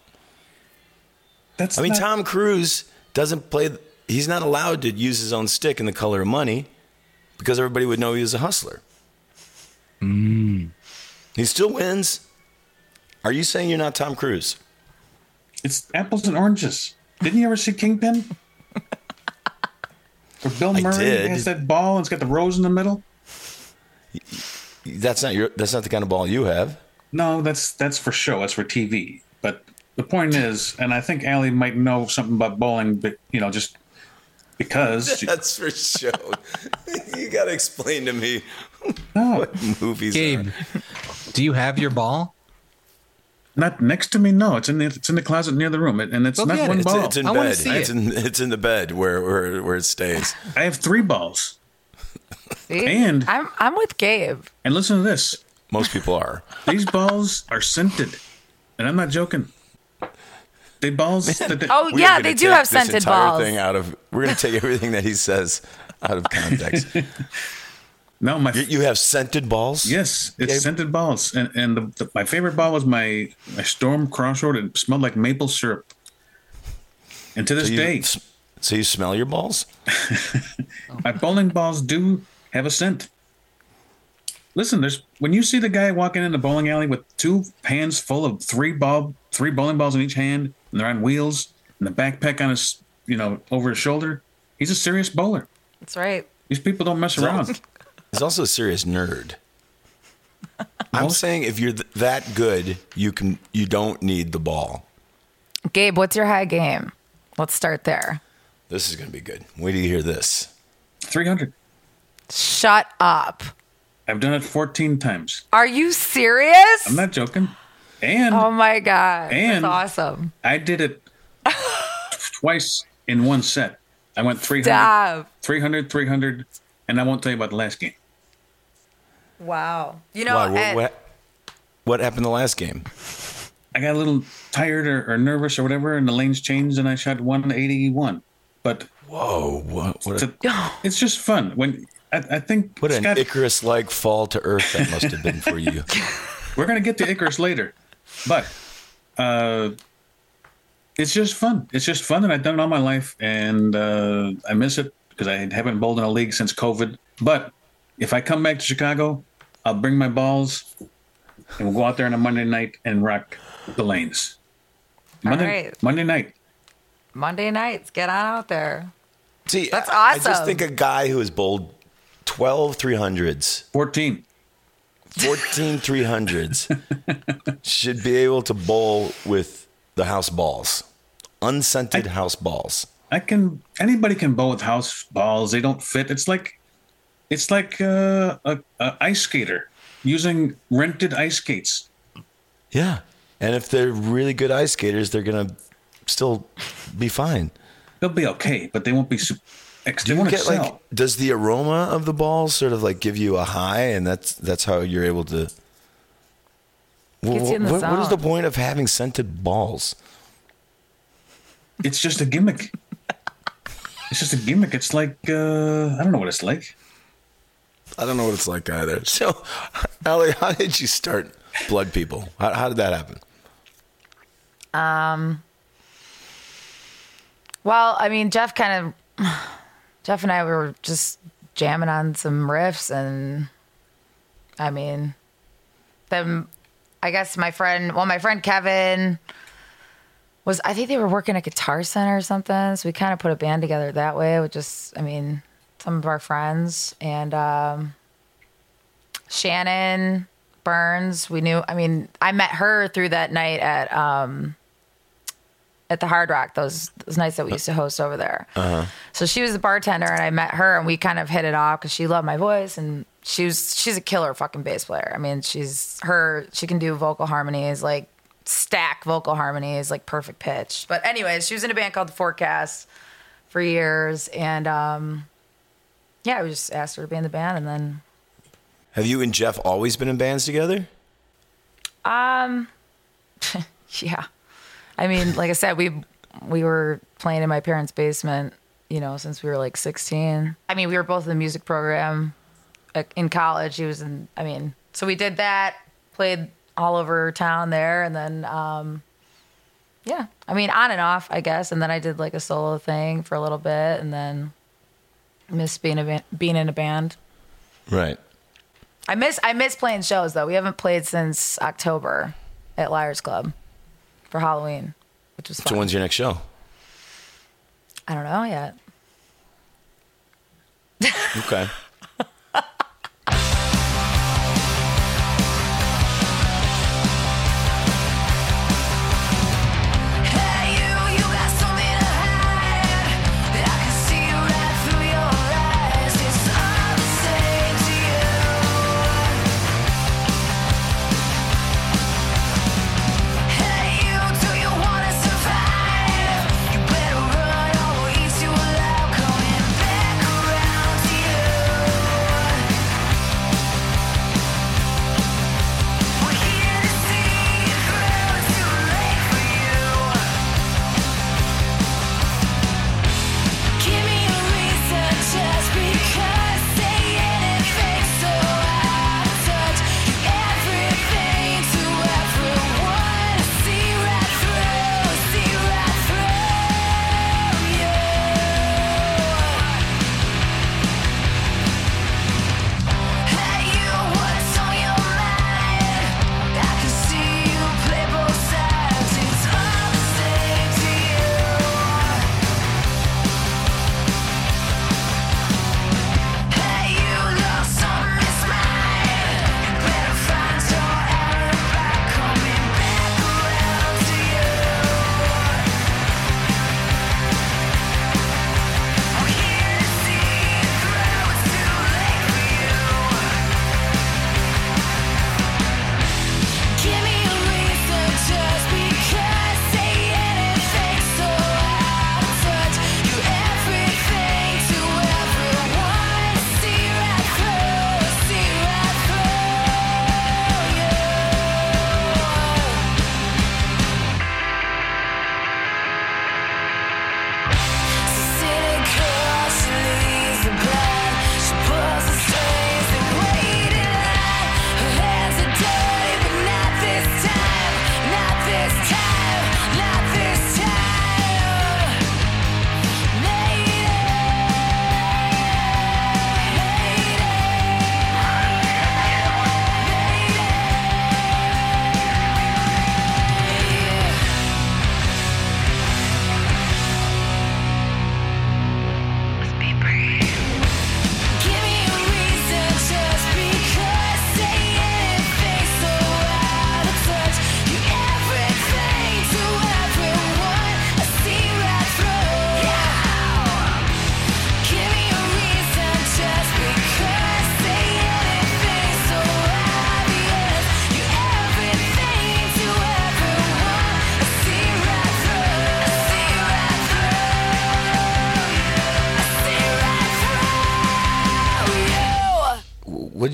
[SPEAKER 1] That's
[SPEAKER 2] I mean,
[SPEAKER 1] not-
[SPEAKER 2] Tom Cruise doesn't play. He's not allowed to use his own stick in the color of money because everybody would know he was a hustler. Mm. He still wins. Are you saying you're not Tom Cruise?
[SPEAKER 1] It's apples and oranges. Didn't you ever see Kingpin? Where Bill Murray has that ball and it's got the rose in the middle.
[SPEAKER 2] That's not your. That's not the kind of ball you have.
[SPEAKER 1] No, that's that's for show. That's for TV. But the point is, and I think Aly might know something about bowling, but you know, just because.
[SPEAKER 2] That's for show. you got to explain to me
[SPEAKER 1] no,
[SPEAKER 2] movies.
[SPEAKER 4] Gabe,
[SPEAKER 2] are.
[SPEAKER 4] do you have your ball?
[SPEAKER 1] not next to me. No, it's in the it's in the closet near the room, and it's
[SPEAKER 4] Go
[SPEAKER 1] not one
[SPEAKER 4] it.
[SPEAKER 1] Ball.
[SPEAKER 2] it's in
[SPEAKER 4] I wanna
[SPEAKER 2] bed.
[SPEAKER 4] see
[SPEAKER 2] It's
[SPEAKER 4] it.
[SPEAKER 2] in it's in the bed where where where it stays.
[SPEAKER 1] I have three balls,
[SPEAKER 5] See?
[SPEAKER 1] And-
[SPEAKER 5] I'm I'm with Gabe.
[SPEAKER 1] and listen to this.
[SPEAKER 2] Most people are.
[SPEAKER 1] These balls are scented, and I'm not joking. They balls. that they-
[SPEAKER 5] Oh yeah, they do have scented
[SPEAKER 2] entire
[SPEAKER 5] balls.
[SPEAKER 2] Thing out of we're going to take everything that he says out of context.
[SPEAKER 1] no, my
[SPEAKER 2] you, you have scented balls.
[SPEAKER 1] Yes, it's
[SPEAKER 2] Gabe?
[SPEAKER 1] scented balls, and and the, the, my favorite ball was my my Storm Crossroad. It smelled like maple syrup, and to this
[SPEAKER 2] So you,
[SPEAKER 1] day,
[SPEAKER 2] so you smell your balls?
[SPEAKER 1] my bowling balls do have a scent. Listen, there's when you see the guy walking in the bowling alley with two hands full of three ball, three bowling balls in each hand, and they're on wheels, and the backpack on his, you know, over his shoulder. He's a serious bowler.
[SPEAKER 5] That's right.
[SPEAKER 1] These people don't mess around.
[SPEAKER 2] He's also a serious nerd. I'm saying if you're th- that good, you can you don't need the ball.
[SPEAKER 5] Gabe, what's your high game? Let's start there.
[SPEAKER 2] This is going to be good. Wait till you hear this.
[SPEAKER 1] Three hundred.
[SPEAKER 5] Shut up.
[SPEAKER 1] I've done it fourteen times.
[SPEAKER 5] Are you serious?
[SPEAKER 1] I'm not joking. And
[SPEAKER 5] Oh my god.
[SPEAKER 1] And-
[SPEAKER 5] That's awesome.
[SPEAKER 1] I did it twice in one set. I went 300,
[SPEAKER 5] Stop.
[SPEAKER 1] 300, 300, and I won't tell you about the last game.
[SPEAKER 5] Wow. You know,
[SPEAKER 2] Why, what,
[SPEAKER 5] at-
[SPEAKER 2] what, what happened the last game?
[SPEAKER 1] I got a little tired or, or nervous or whatever, and the lanes changed, and I shot 181. But
[SPEAKER 2] Whoa, what, what,
[SPEAKER 1] it's,
[SPEAKER 2] a,
[SPEAKER 1] a- it's just fun. When I, I think
[SPEAKER 2] what an Icarus like fall to earth that must have been for you.
[SPEAKER 1] we're gonna get to Icarus later, but uh, it's just fun. It's just fun, and I've done it all my life, and uh, I miss it because I haven't bowled in a league since COVID. But if I come back to Chicago, I'll bring my balls, and we'll go out there on a Monday night and rock the lanes. Monday,
[SPEAKER 5] right.
[SPEAKER 1] Monday night.
[SPEAKER 5] Monday nights, get on out there.
[SPEAKER 2] See,
[SPEAKER 5] That's
[SPEAKER 2] awesome. I just think a guy who has bowled 12 300s,
[SPEAKER 1] 14.
[SPEAKER 2] 14 300s should be able to bowl with the house balls, unscented house balls.
[SPEAKER 1] I can anybody can bowl with house balls. They don't fit. It's like it's like uh, a, a ice skater using rented ice skates.
[SPEAKER 2] Yeah. And if they're really good ice skaters, they're going to still be fine.
[SPEAKER 1] They'll be okay, but they won't be. Su- ex-
[SPEAKER 2] Do you get
[SPEAKER 1] excel.
[SPEAKER 2] like does the aroma of the balls sort of like give you a high and that's that's how you're able to
[SPEAKER 5] Gets you
[SPEAKER 2] what, what is the point of having scented balls?
[SPEAKER 1] it's just a gimmick. it's just a gimmick. It's like uh, I don't know what it's like.
[SPEAKER 2] I don't know what it's like either. So, Aly, how did you start Blood People? How, how did that happen? Um.
[SPEAKER 5] Well, I mean, Jeff kind of, Jeff and I were just jamming on some riffs, and I mean, then I guess my friend, well, my friend Kevin was, I think they were working at Guitar Center or something, so we kind of put a band together that way with just, I mean, some of our friends and um, Shannon Burns. We knew, I mean, I met her through that night at. Um, at the Hard Rock, those those nights that we used to host over there. So she was the bartender, and I met her, and we kind of hit it off because she loved my voice, and she was she's a killer fucking bass player. I mean, she's her she can do vocal harmonies like stack vocal harmonies like perfect pitch. But anyways, she was in a band called The Forecast for years, and um, yeah, we just asked her to be in the band, and then
[SPEAKER 2] Have you and Jeff always been in bands together?
[SPEAKER 5] Um, yeah. I mean, like I said, we we were playing in my parents' basement, you know, since we were like 16. I mean, we were both in the music program in college. He was in I mean, so we did that, played all over town there and then um yeah, I mean, on and off, I guess, and then I did like a solo thing for a little bit and then miss being a ba- being in a band.
[SPEAKER 2] Right.
[SPEAKER 5] I miss I miss playing shows though. We haven't played since October at Liars Club for Halloween, which was fun.
[SPEAKER 2] So when's your next show?
[SPEAKER 5] I don't know yet.
[SPEAKER 2] Okay.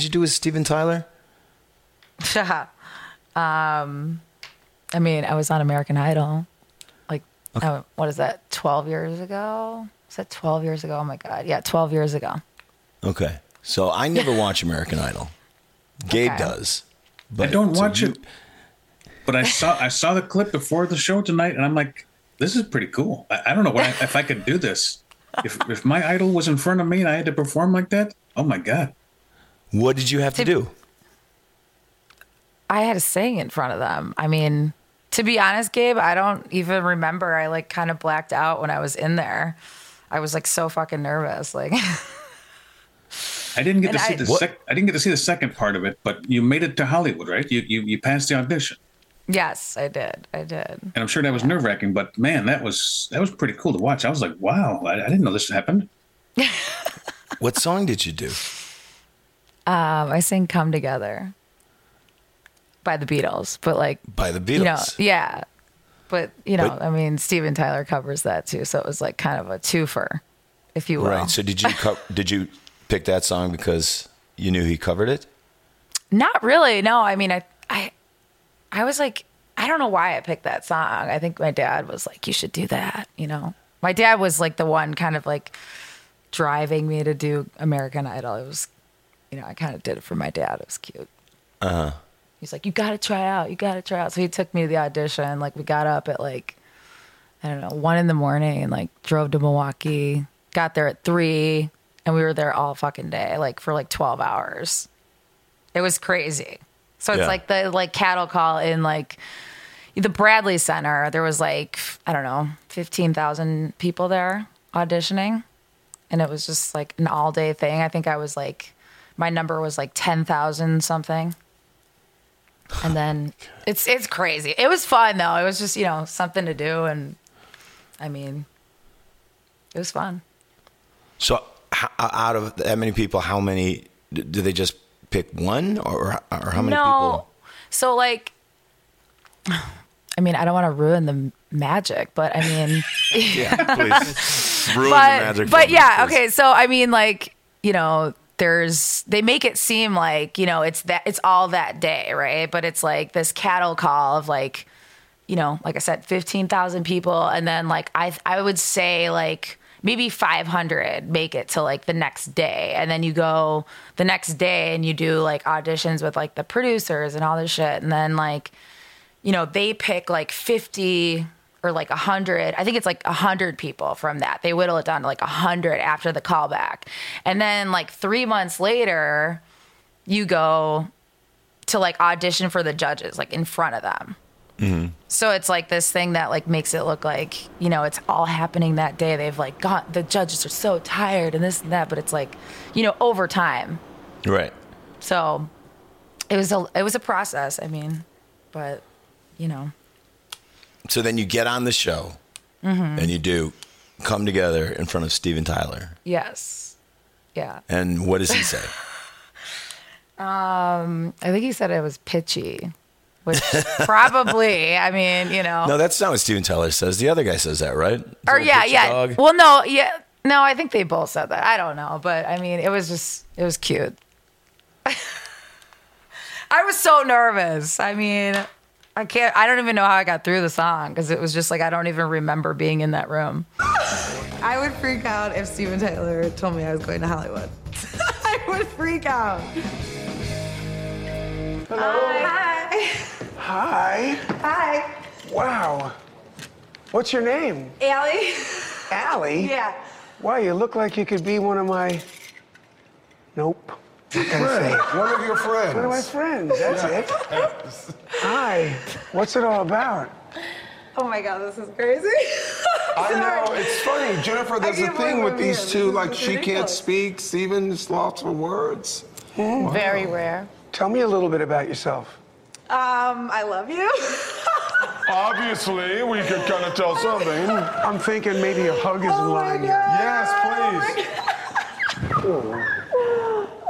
[SPEAKER 6] you do
[SPEAKER 2] with Steven Tyler?
[SPEAKER 5] um, I mean, I was on American Idol. Like, uh, what is that? Twelve years ago? Is that twelve years ago? Oh my god, yeah, twelve years ago.
[SPEAKER 2] Okay. So I never watch American Idol. Gabe
[SPEAKER 5] Okay.
[SPEAKER 2] does.
[SPEAKER 1] I don't watch
[SPEAKER 2] you-
[SPEAKER 1] it, but I saw I saw the clip before the show tonight, and I'm like, this is pretty cool. I, I don't know what I, if I could do this. If if my idol was in front of me and I had to perform like that, oh my god!
[SPEAKER 2] What did you have to do?
[SPEAKER 5] I had to sing in front of them. I mean, to be honest, Gabe, I don't even remember. I like kind of blacked out when I was in there. I was like so fucking nervous. Like,
[SPEAKER 1] I didn't get
[SPEAKER 5] And
[SPEAKER 1] to see
[SPEAKER 5] I-
[SPEAKER 1] the
[SPEAKER 2] What-
[SPEAKER 1] sec- I didn't get to see the second part of it, but you made it to Hollywood, right? You you you passed the audition,
[SPEAKER 5] yes, I did. I did.
[SPEAKER 1] and I'm sure that was nerve wracking. But man, that was that was pretty cool to watch. I was like, wow, I, I didn't know this happened.
[SPEAKER 2] What song did you do?
[SPEAKER 5] Um, I sing "Come Together" by the Beatles, but like
[SPEAKER 2] By the Beatles.
[SPEAKER 5] you know, yeah. But you know,
[SPEAKER 2] But-
[SPEAKER 5] I mean, Steven Tyler covers that too, so it was like kind of a twofer, if you will.
[SPEAKER 2] Right. So did you co- did you pick that song because you knew he covered it?
[SPEAKER 5] Not really. No, I mean, I, I, I was like, I don't know why I picked that song. I think my dad was like, you should do that. You know, my dad was like the one kind of like driving me to do American Idol. It was, you know, I kind of did it for my dad. It was cute.
[SPEAKER 2] Uh huh.
[SPEAKER 5] He's like, you got to try out. You got to try out. So he took me to the audition. Like we got up at like, I don't know, one in the morning and like drove to Milwaukee, got there at three and we were there all fucking day, like for like 12 hours. It was crazy. So it's
[SPEAKER 2] Yeah.
[SPEAKER 5] like the like cattle call in like the Bradley Center. There was like, I don't know, 15,000 people there auditioning. And it was just like an all day thing. I think I was like, my number was like 10,000 something. And then it's it's crazy. It was fun though. It was just, you know, something to do and I mean it was fun.
[SPEAKER 2] So h- uh, out of that many people, how many do they just pick one, or or how many
[SPEAKER 5] no.
[SPEAKER 2] people?
[SPEAKER 5] So like I mean, I don't want to ruin the magic, but I mean
[SPEAKER 2] Yeah, please ruin
[SPEAKER 5] but
[SPEAKER 2] the magic.
[SPEAKER 5] but
[SPEAKER 2] for me,
[SPEAKER 5] yeah, okay. So I mean, like you know, there's they make it seem like you know it's that it's all that day, right? But it's like this cattle call of like you know, like I said, fifteen thousand people, and then like I I would say like maybe five hundred make it to like the next day, and then you go the next day and you do like auditions with like the producers and all this shit, and then like you know, they pick like 50 like 100. I think it's like a 100 people from that. They whittle it down to like a 100 after the callback. And then like three months later, you go to like audition for the judges, like in front of them. Mm-hmm. So it's like this thing that like makes it look like, you know, it's all happening that day. They've like got the judges are so tired and this and that, but it's like, you know, over time.
[SPEAKER 2] right.
[SPEAKER 5] So it was a it was a process. I mean, but you know,
[SPEAKER 2] So then you get on the show,
[SPEAKER 5] Mm-hmm.
[SPEAKER 2] and you do come together in front of Steven Tyler,
[SPEAKER 5] yes, yeah.
[SPEAKER 2] and what does he say?
[SPEAKER 5] I think he said it was pitchy, which probably. I mean, you know,
[SPEAKER 2] no, that's not what Steven Tyler says. The other guy says that, right? The
[SPEAKER 5] or yeah, yeah.
[SPEAKER 2] dog?
[SPEAKER 5] Well, no, yeah, no. I think they both said that. I don't know, but I mean, it was just it was cute. I was so nervous. I mean, I can't. I don't even know how I got through the song because it was just like I don't even remember being in that room.
[SPEAKER 7] I would freak out if Steven Tyler told me I was going to Hollywood. I would freak out. Hello Hi.
[SPEAKER 8] Hi.
[SPEAKER 7] Hi.
[SPEAKER 8] Wow. What's your name?
[SPEAKER 7] Aly.
[SPEAKER 8] Aly?
[SPEAKER 7] Yeah.
[SPEAKER 8] Wow, you look like you could be one of my. Nope. Not gonna say.
[SPEAKER 9] One of your friends.
[SPEAKER 8] One of my friends. That's it. Hi. What's it all about?
[SPEAKER 7] Oh my God, this is crazy.
[SPEAKER 9] I know, it's funny. Jennifer, there's a thing with these
[SPEAKER 7] here.
[SPEAKER 9] two,
[SPEAKER 7] This
[SPEAKER 9] like
[SPEAKER 7] is
[SPEAKER 9] she can't speak, Steven just lots of words.
[SPEAKER 5] Very rare.
[SPEAKER 8] Tell me a little bit about yourself.
[SPEAKER 7] Um, I love you.
[SPEAKER 9] Obviously, we could kind of tell something.
[SPEAKER 8] I'm thinking maybe a hug is in
[SPEAKER 7] Oh my
[SPEAKER 8] line here.
[SPEAKER 9] Yes, please.
[SPEAKER 7] Oh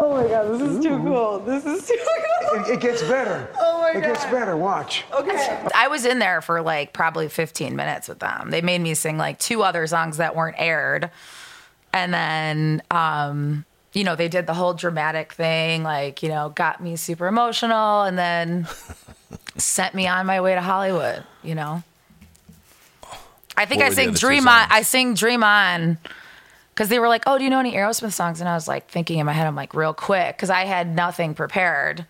[SPEAKER 7] my God, this is too cool. This is too cool.
[SPEAKER 8] It, it gets better.
[SPEAKER 7] Oh my god.
[SPEAKER 8] It gets better. Watch.
[SPEAKER 7] Okay.
[SPEAKER 5] I was in there for like probably 15 minutes with them. They made me sing like two other songs that weren't aired. And then, um, you know, they did the whole dramatic thing, like, you know, got me super emotional and then sent me on my way to Hollywood, you know. I think
[SPEAKER 2] What
[SPEAKER 5] I
[SPEAKER 2] were the
[SPEAKER 5] sing Dream On. I sing Dream On because they were like, "Oh, do you know any Aerosmith songs?" And I was like thinking in my head, I'm like, real quick, because I had nothing prepared,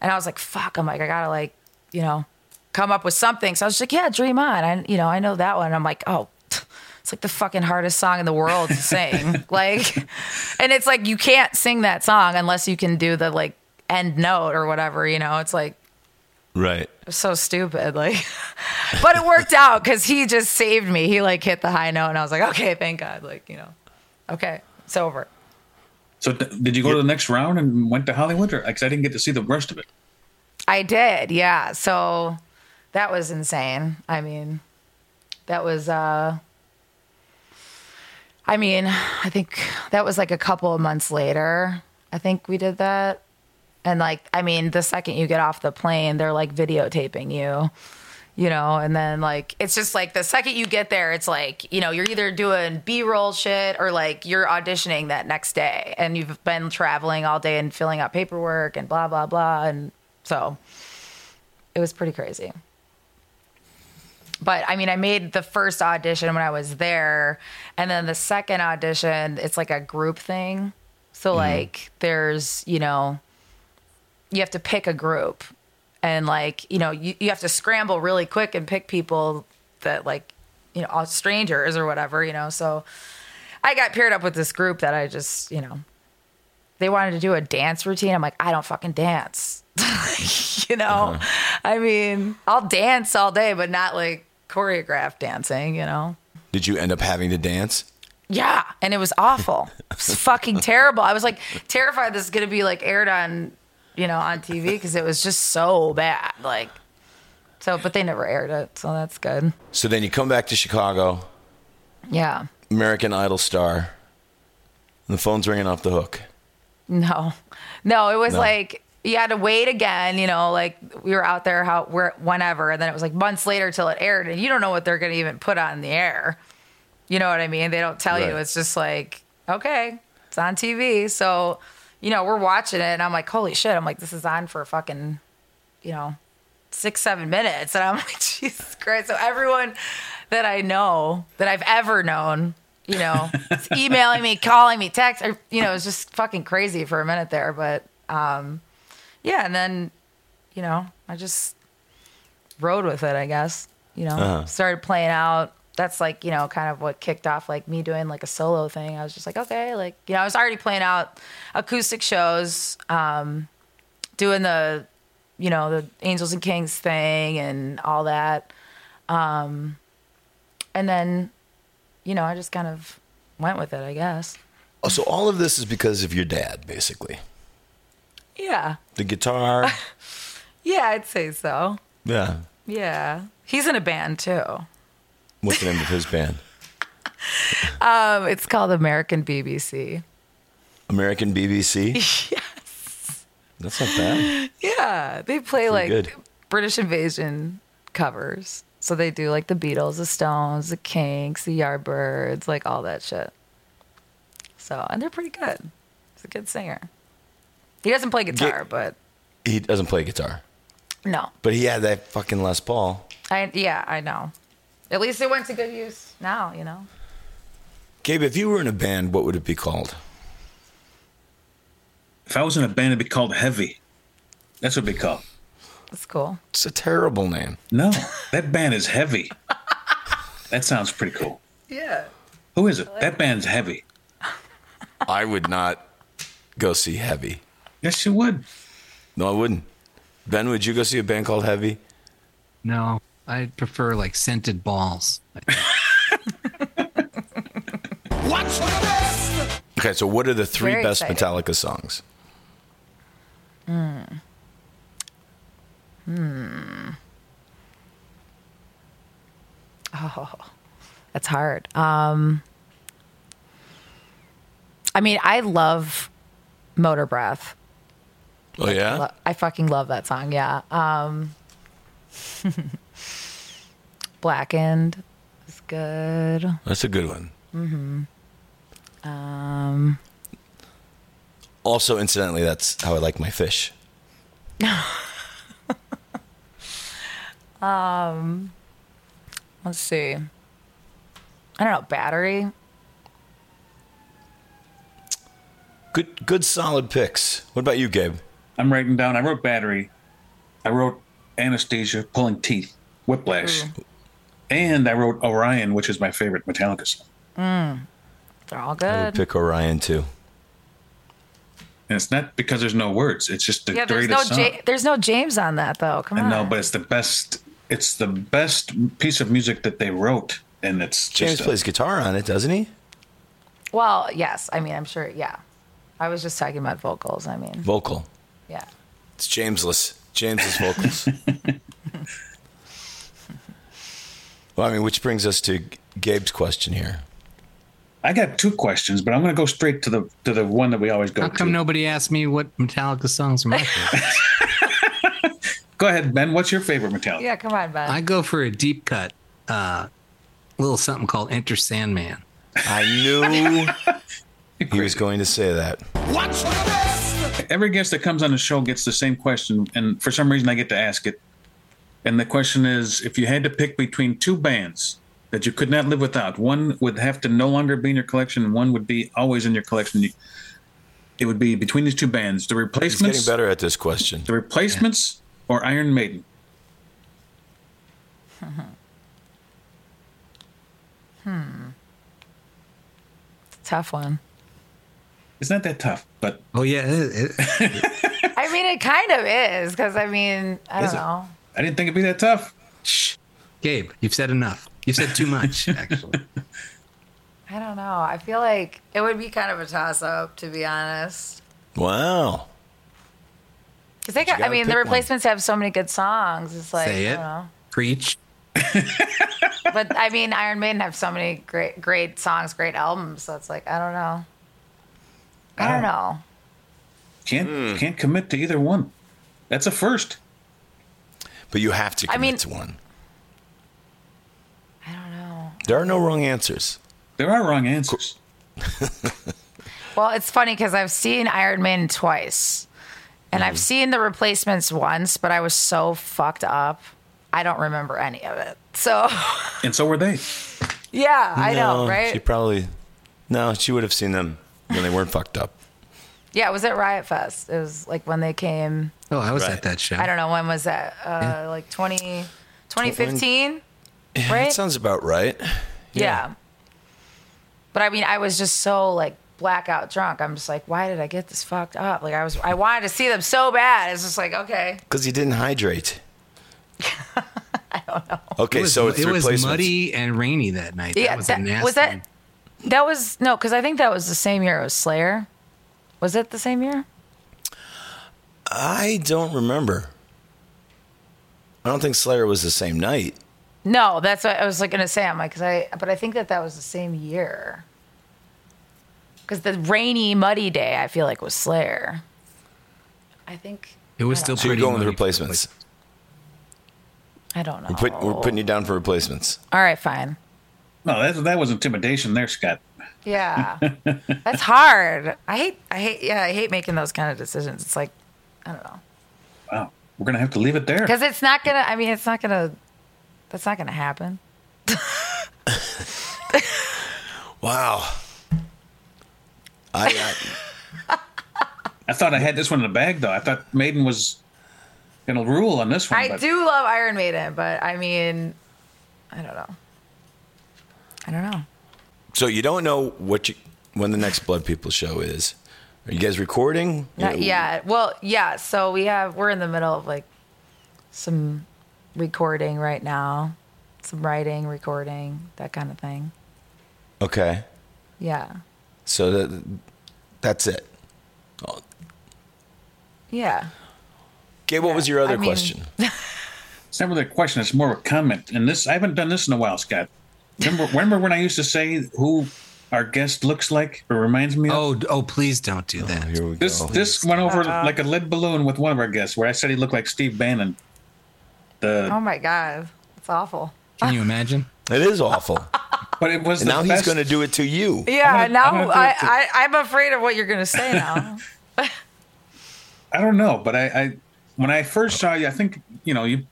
[SPEAKER 5] and I was like, "Fuck!" I'm like, I gotta like, you know, come up with something. So I was like, "Yeah, Dream On." I, you know, I know that one. I'm like, oh. It's like the fucking hardest song in the world to sing. like, and it's like you can't sing that song unless you can do the like end note or whatever, you know? It's like
[SPEAKER 2] Right.
[SPEAKER 5] so stupid. Like, but it worked out because he just saved me. He like hit the high note, and I was like, okay, thank God. Like, you know, okay, it's over.
[SPEAKER 1] So th- did you go to the next round and went to Hollywood, or because I didn't get to see the rest of it?
[SPEAKER 5] I did, yeah. So that was insane. I mean, that was. uh I mean, I think that was like a couple of months later. I think we did that. And like, I mean, the second you get off the plane, they're like videotaping you, you know, and then like, it's just like the second you get there, it's like, you know, you're either doing B roll shit or like you're auditioning that next day and you've been traveling all day and filling out paperwork and blah, blah, blah. And so it was pretty crazy. But I mean, I made the first audition when I was there, and then the second audition, it's like a group thing. So mm-hmm. like, there's you know, you have to pick a group, and like you know, you you have to scramble really quick and pick people that like, you know, all strangers or whatever, you know. So I got paired up with this group that I just you know, they wanted to do a dance routine. I'm like, I don't fucking dance. you know, uh-huh. I mean, I'll dance all day, but not like choreographed dancing, you know?
[SPEAKER 2] Did you end up having to dance?
[SPEAKER 5] Yeah. And it was awful. It was fucking terrible. I was like terrified this is to be like aired on, you know, on TV because it was just so bad. Like, so, but they never aired it. So that's good.
[SPEAKER 2] So then you come back to Chicago,
[SPEAKER 5] Yeah.
[SPEAKER 2] American Idol star, and the phone's ringing off the hook.
[SPEAKER 5] No, no, it was
[SPEAKER 2] No.
[SPEAKER 5] like you had to wait again. You know, like we were out there how where whenever, and then it was like months later till it aired, and you don't know what they're going to even put on the air. You know what I mean? They don't tell you. It's just like okay, it's on TV. So, you know, we're watching it, and I'm like, holy shit! I'm like, this is on for fucking, you know, six seven minutes, and I'm like, Jesus Christ! So everyone that I know that I've ever known. You know, is emailing me, calling me, text, or, you know, it's just fucking crazy for a minute there. But um, yeah, and then, you know, I just rode with it, I guess. You know,
[SPEAKER 2] Uh-huh.
[SPEAKER 5] started playing out. That's like, you know, kind of what kicked off like me doing like a solo thing. I was just like, okay, like, you know, I was already playing out acoustic shows, um, doing the, you know, the Angels and Kings thing and all that. Um, and then, you know, I just kind of went with it, I guess.
[SPEAKER 2] Oh, so all of this is because of your dad, basically.
[SPEAKER 5] Yeah.
[SPEAKER 2] The guitar.
[SPEAKER 5] Yeah, I'd say so.
[SPEAKER 2] yeah.
[SPEAKER 5] Yeah. He's in a band too.
[SPEAKER 2] What's the name of his band?
[SPEAKER 5] Um, it's called American BBC.
[SPEAKER 2] American BBC. yes. That's not bad.
[SPEAKER 5] Yeah, they play like
[SPEAKER 2] good.
[SPEAKER 5] British Invasion covers. So they do like the Beatles, the Stones, the Kinks, the Yardbirds, like all that shit. So, and they're pretty good. He's a good singer. He doesn't play guitar,
[SPEAKER 2] Get-
[SPEAKER 5] but
[SPEAKER 2] He doesn't play guitar,
[SPEAKER 5] no.
[SPEAKER 2] but he had that fucking Les Paul.
[SPEAKER 5] I yeah, I know. At least it went to good use now, you know.
[SPEAKER 2] Gabe, if you were in a band, what would it be called?
[SPEAKER 1] If I was in a band, it'd be called Heavy. That's what it'd be called.
[SPEAKER 5] That's cool.
[SPEAKER 2] It's a terrible name.
[SPEAKER 1] No, that band is heavy. That sounds pretty cool.
[SPEAKER 5] Yeah.
[SPEAKER 1] Who is it? That band's heavy.
[SPEAKER 2] I would not go see Heavy.
[SPEAKER 1] Yes, you would.
[SPEAKER 2] No, I wouldn't. Ben, would you go see a band called Heavy?
[SPEAKER 4] No, I prefer like scented balls.
[SPEAKER 2] Okay, so what are the three
[SPEAKER 5] Very
[SPEAKER 2] best
[SPEAKER 5] exciting.
[SPEAKER 2] Metallica songs? Mm. Hmm.
[SPEAKER 5] Oh, that's hard. Um I mean, I love Motorbreath.
[SPEAKER 2] Oh yeah,
[SPEAKER 5] Lo- I fucking love that song. Yeah. Um, Blackened is good.
[SPEAKER 2] that's a good one.
[SPEAKER 5] Um,
[SPEAKER 2] Also, incidentally, that's how I like my fish.
[SPEAKER 5] um, Let's see. I don't know. Battery.
[SPEAKER 2] Good, good, solid picks. What about you, Gabe?
[SPEAKER 1] I'm writing down. I wrote battery. I wrote anesthesia, pulling teeth, whiplash, and I wrote Orion, which is my favorite Metallica song.
[SPEAKER 5] Mm, They're all good.
[SPEAKER 2] I would
[SPEAKER 5] good.
[SPEAKER 2] pick Orion too.
[SPEAKER 1] And it's not because there's no words. It's just the
[SPEAKER 5] Yeah, there's
[SPEAKER 1] greatest
[SPEAKER 5] no
[SPEAKER 1] song.
[SPEAKER 5] ja- there's no James on that though. Come
[SPEAKER 1] I
[SPEAKER 5] on.
[SPEAKER 1] know, but it's the best. It's the best piece of music that they wrote, and it's
[SPEAKER 2] James
[SPEAKER 1] just a-
[SPEAKER 2] plays guitar on it, doesn't he?
[SPEAKER 5] well, yes. I mean, I'm sure. Yeah. I was just talking about vocals. I mean,
[SPEAKER 2] Vocal.
[SPEAKER 5] yeah.
[SPEAKER 2] It's Jamesless. Jamesless vocals. well, I mean, which brings us to Gabe's question here.
[SPEAKER 1] I got two questions, but I'm going to go straight to the to the one that we always go
[SPEAKER 4] How
[SPEAKER 1] to.
[SPEAKER 4] come nobody asked me what Metallica songs are my favorite?
[SPEAKER 1] Go ahead, Ben. What's your favorite Metallica?
[SPEAKER 5] Yeah. Come on, Ben.
[SPEAKER 4] I go for a deep cut, uh, little something called Enter Sandman.
[SPEAKER 2] I knew he was going to say that.
[SPEAKER 1] Every guest that comes on the show gets the same question, and for some reason I get to ask it. And the question is, if you had to pick between two bands that you could not live without, one would have to no longer be in your collection, and one would be always in your collection. you- It would be between these two bands: the replacements.
[SPEAKER 2] He's
[SPEAKER 1] Replacements,
[SPEAKER 2] getting better at this question.
[SPEAKER 1] the Replacements, or Iron Maiden. Hmm.
[SPEAKER 5] Tough one.
[SPEAKER 1] It's not that tough, but
[SPEAKER 4] Oh yeah, it- it-
[SPEAKER 5] I mean, it kind of is because I mean, I
[SPEAKER 1] Is
[SPEAKER 5] don't
[SPEAKER 1] it?
[SPEAKER 5] Know.
[SPEAKER 1] I didn't think it'd be that tough.
[SPEAKER 4] shh, Gabe, you've said enough. You've said too much, actually.
[SPEAKER 5] I don't know. I feel like it would be kind of a toss up, to be honest.
[SPEAKER 2] Wow.
[SPEAKER 5] Because they got, I mean, the
[SPEAKER 2] pick one.
[SPEAKER 5] replacements have so many good songs. It's like,
[SPEAKER 4] Say
[SPEAKER 5] I
[SPEAKER 4] it.
[SPEAKER 5] don't know.
[SPEAKER 4] Preach.
[SPEAKER 5] But I mean, Iron Maiden have so many great, great songs, great albums. So it's like, I don't know. I don't know.
[SPEAKER 1] Can't
[SPEAKER 2] Hmm.
[SPEAKER 1] can't commit to either one. That's a first.
[SPEAKER 2] But you have to
[SPEAKER 5] I
[SPEAKER 2] commit
[SPEAKER 5] mean-
[SPEAKER 2] to one.
[SPEAKER 5] I don't know.
[SPEAKER 2] There are no wrong answers.
[SPEAKER 1] There are wrong answers.
[SPEAKER 5] Well, it's funny because I've seen Iron Man twice, and
[SPEAKER 2] Mm-hmm.
[SPEAKER 5] I've seen the replacements once, but I was so fucked up. I don't remember any of it. So,
[SPEAKER 1] And so were they.
[SPEAKER 5] yeah, I know, right?
[SPEAKER 2] She probably. No, she would have seen them when they weren't fucked up.
[SPEAKER 5] Yeah, it was at Riot Fest. It was like when they came.
[SPEAKER 4] Oh, I was
[SPEAKER 2] Right.
[SPEAKER 4] at that show.
[SPEAKER 5] I don't know when was that? Uh, Like 20, 2015,
[SPEAKER 2] Yeah,
[SPEAKER 5] right?
[SPEAKER 2] That sounds about right.
[SPEAKER 5] yeah. But I mean, I was just so like blackout drunk. I'm just like, why did I get this fucked up? Like I was, I wanted to see them so bad. It's just like, okay,
[SPEAKER 2] Because you didn't hydrate. I don't know. Okay,
[SPEAKER 4] It was,
[SPEAKER 2] so it's
[SPEAKER 4] it was
[SPEAKER 2] replacements.
[SPEAKER 4] muddy and rainy that night.
[SPEAKER 5] yeah.
[SPEAKER 4] that was
[SPEAKER 5] that,
[SPEAKER 4] a nasty.
[SPEAKER 5] was that? That was no, because I think that was the same year it was Slayer. Was it the same year?
[SPEAKER 2] I don't remember. I don't think Slayer was the same night.
[SPEAKER 5] No, that's what I was like gonna say. I'm like, cause I, but I think that that was the same year. Because the rainy, muddy day, I feel like was Slayer. I think
[SPEAKER 4] It was still
[SPEAKER 5] don't
[SPEAKER 2] So you're going with
[SPEAKER 4] muddy
[SPEAKER 2] replacements.
[SPEAKER 5] I don't know.
[SPEAKER 2] We're, put, we're putting you down for replacements.
[SPEAKER 5] All right, fine.
[SPEAKER 1] No, that that was intimidation there, Scott.
[SPEAKER 5] Yeah, that's hard. I hate. I hate. Yeah, I hate making those kind of decisions. It's like, I don't know,
[SPEAKER 1] Wow. We're gonna have to leave it there.
[SPEAKER 5] because it's not gonna. I mean, it's not gonna. That's not gonna happen.
[SPEAKER 2] Wow. I, I
[SPEAKER 1] I thought I had this one in the bag though. I thought Maiden was gonna rule on this one.
[SPEAKER 5] I
[SPEAKER 1] but
[SPEAKER 5] do love Iron Maiden, but I mean, I don't know. I don't know.
[SPEAKER 2] So you don't know what you when the next Blood People show is. Are you guys recording?
[SPEAKER 5] Not yet. Well, yeah. So we have. We're in the middle of like some recording right now, some writing, recording, that kind of thing.
[SPEAKER 2] Okay.
[SPEAKER 5] Yeah.
[SPEAKER 2] So that that's it. Oh,
[SPEAKER 5] Yeah.
[SPEAKER 2] Gabe, what was your other
[SPEAKER 5] I mean-
[SPEAKER 2] question?
[SPEAKER 1] it's never the question. It's more of a comment. And this, I haven't done this in a while, Scott. Remember, remember when I used to say who our guest looks like or reminds me of?
[SPEAKER 4] Oh, oh, please don't do oh, that.
[SPEAKER 2] Here we
[SPEAKER 1] This
[SPEAKER 2] go.
[SPEAKER 1] this went over like a lead balloon with one of our guests, where I said he looked like Steve Bannon. The
[SPEAKER 5] Oh my god, it's awful.
[SPEAKER 4] Can you imagine?
[SPEAKER 2] It is awful.
[SPEAKER 1] but it was
[SPEAKER 2] and
[SPEAKER 1] the
[SPEAKER 2] now he's going to do it to you.
[SPEAKER 5] Yeah.
[SPEAKER 1] Gonna-
[SPEAKER 5] now
[SPEAKER 1] I'm gonna
[SPEAKER 5] I, I I'm afraid of what you're gonna say now.
[SPEAKER 1] I don't know, but I, I when I first saw you, I think you know you.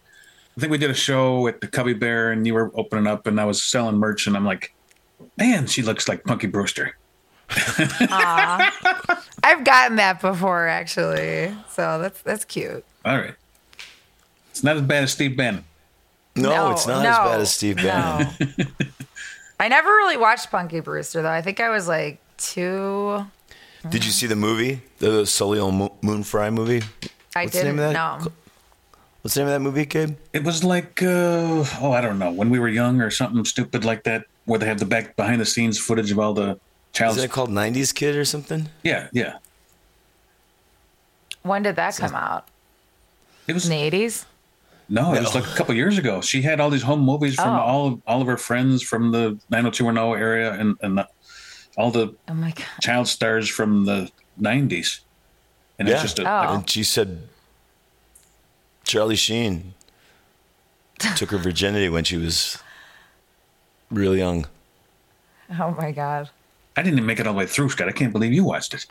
[SPEAKER 1] I think we did a show at the Cubby Bear, and you were opening up, and I was selling merch, and I'm like, man, she looks like Punky Brewster.
[SPEAKER 5] I've gotten that before actually, so that's that's cute.
[SPEAKER 1] All right, it's not as bad as Steve Bannon.
[SPEAKER 2] No,
[SPEAKER 5] No,
[SPEAKER 2] it's not as bad as Steve Bannon.
[SPEAKER 5] No. I never really watched Punky Brewster though. I think I was like two.
[SPEAKER 2] Did you see the movie, the Soleil Mo- Moon Frye movie?
[SPEAKER 5] I
[SPEAKER 2] What's the name
[SPEAKER 5] didn't
[SPEAKER 2] of that?
[SPEAKER 5] know.
[SPEAKER 2] What's the name of that movie, Gabe?
[SPEAKER 1] It was like, uh, oh, I don't know, when we were young or something stupid like that, where they have the back behind the scenes footage of all the child.
[SPEAKER 2] Is it called '90s Kid or something?
[SPEAKER 1] Yeah, yeah.
[SPEAKER 5] When did that come out?
[SPEAKER 1] It was
[SPEAKER 5] In the eighties?
[SPEAKER 1] no, it was like a couple years ago. She had all these home movies from
[SPEAKER 5] Oh.
[SPEAKER 1] all all of her friends from the 90210 area and and the, all the
[SPEAKER 5] Oh my god.
[SPEAKER 1] child stars from the 90s. And it's just a,
[SPEAKER 5] Oh.
[SPEAKER 1] like,
[SPEAKER 2] And she said Charlie Sheen took her virginity when she was real young.
[SPEAKER 5] Oh my god.
[SPEAKER 1] I didn't even make it all the way through, Scott. I can't believe you watched it.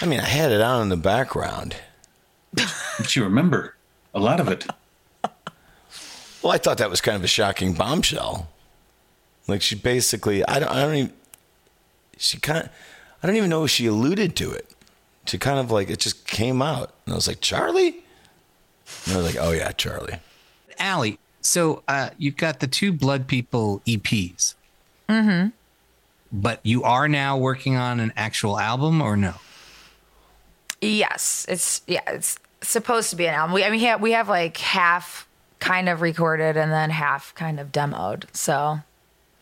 [SPEAKER 2] I mean, I had it on in the background.
[SPEAKER 1] But you remember a lot of it.
[SPEAKER 2] Well, I thought that was kind of a shocking bombshell. Like she basically, I don't, I don't even. She kind of, I don't even know if she alluded to it. She kind of like it just came out, and I was like, Charlie. And I was like, oh yeah, Charlie.
[SPEAKER 4] Aly, so uh, you've got the two Blood People EPs. Mm-hmm. But you are now working on an actual album, or no?
[SPEAKER 5] Yes, it's yeah, it's supposed to be an album. We I mean, yeah, we have like half kind of recorded and then half kind of demoed. So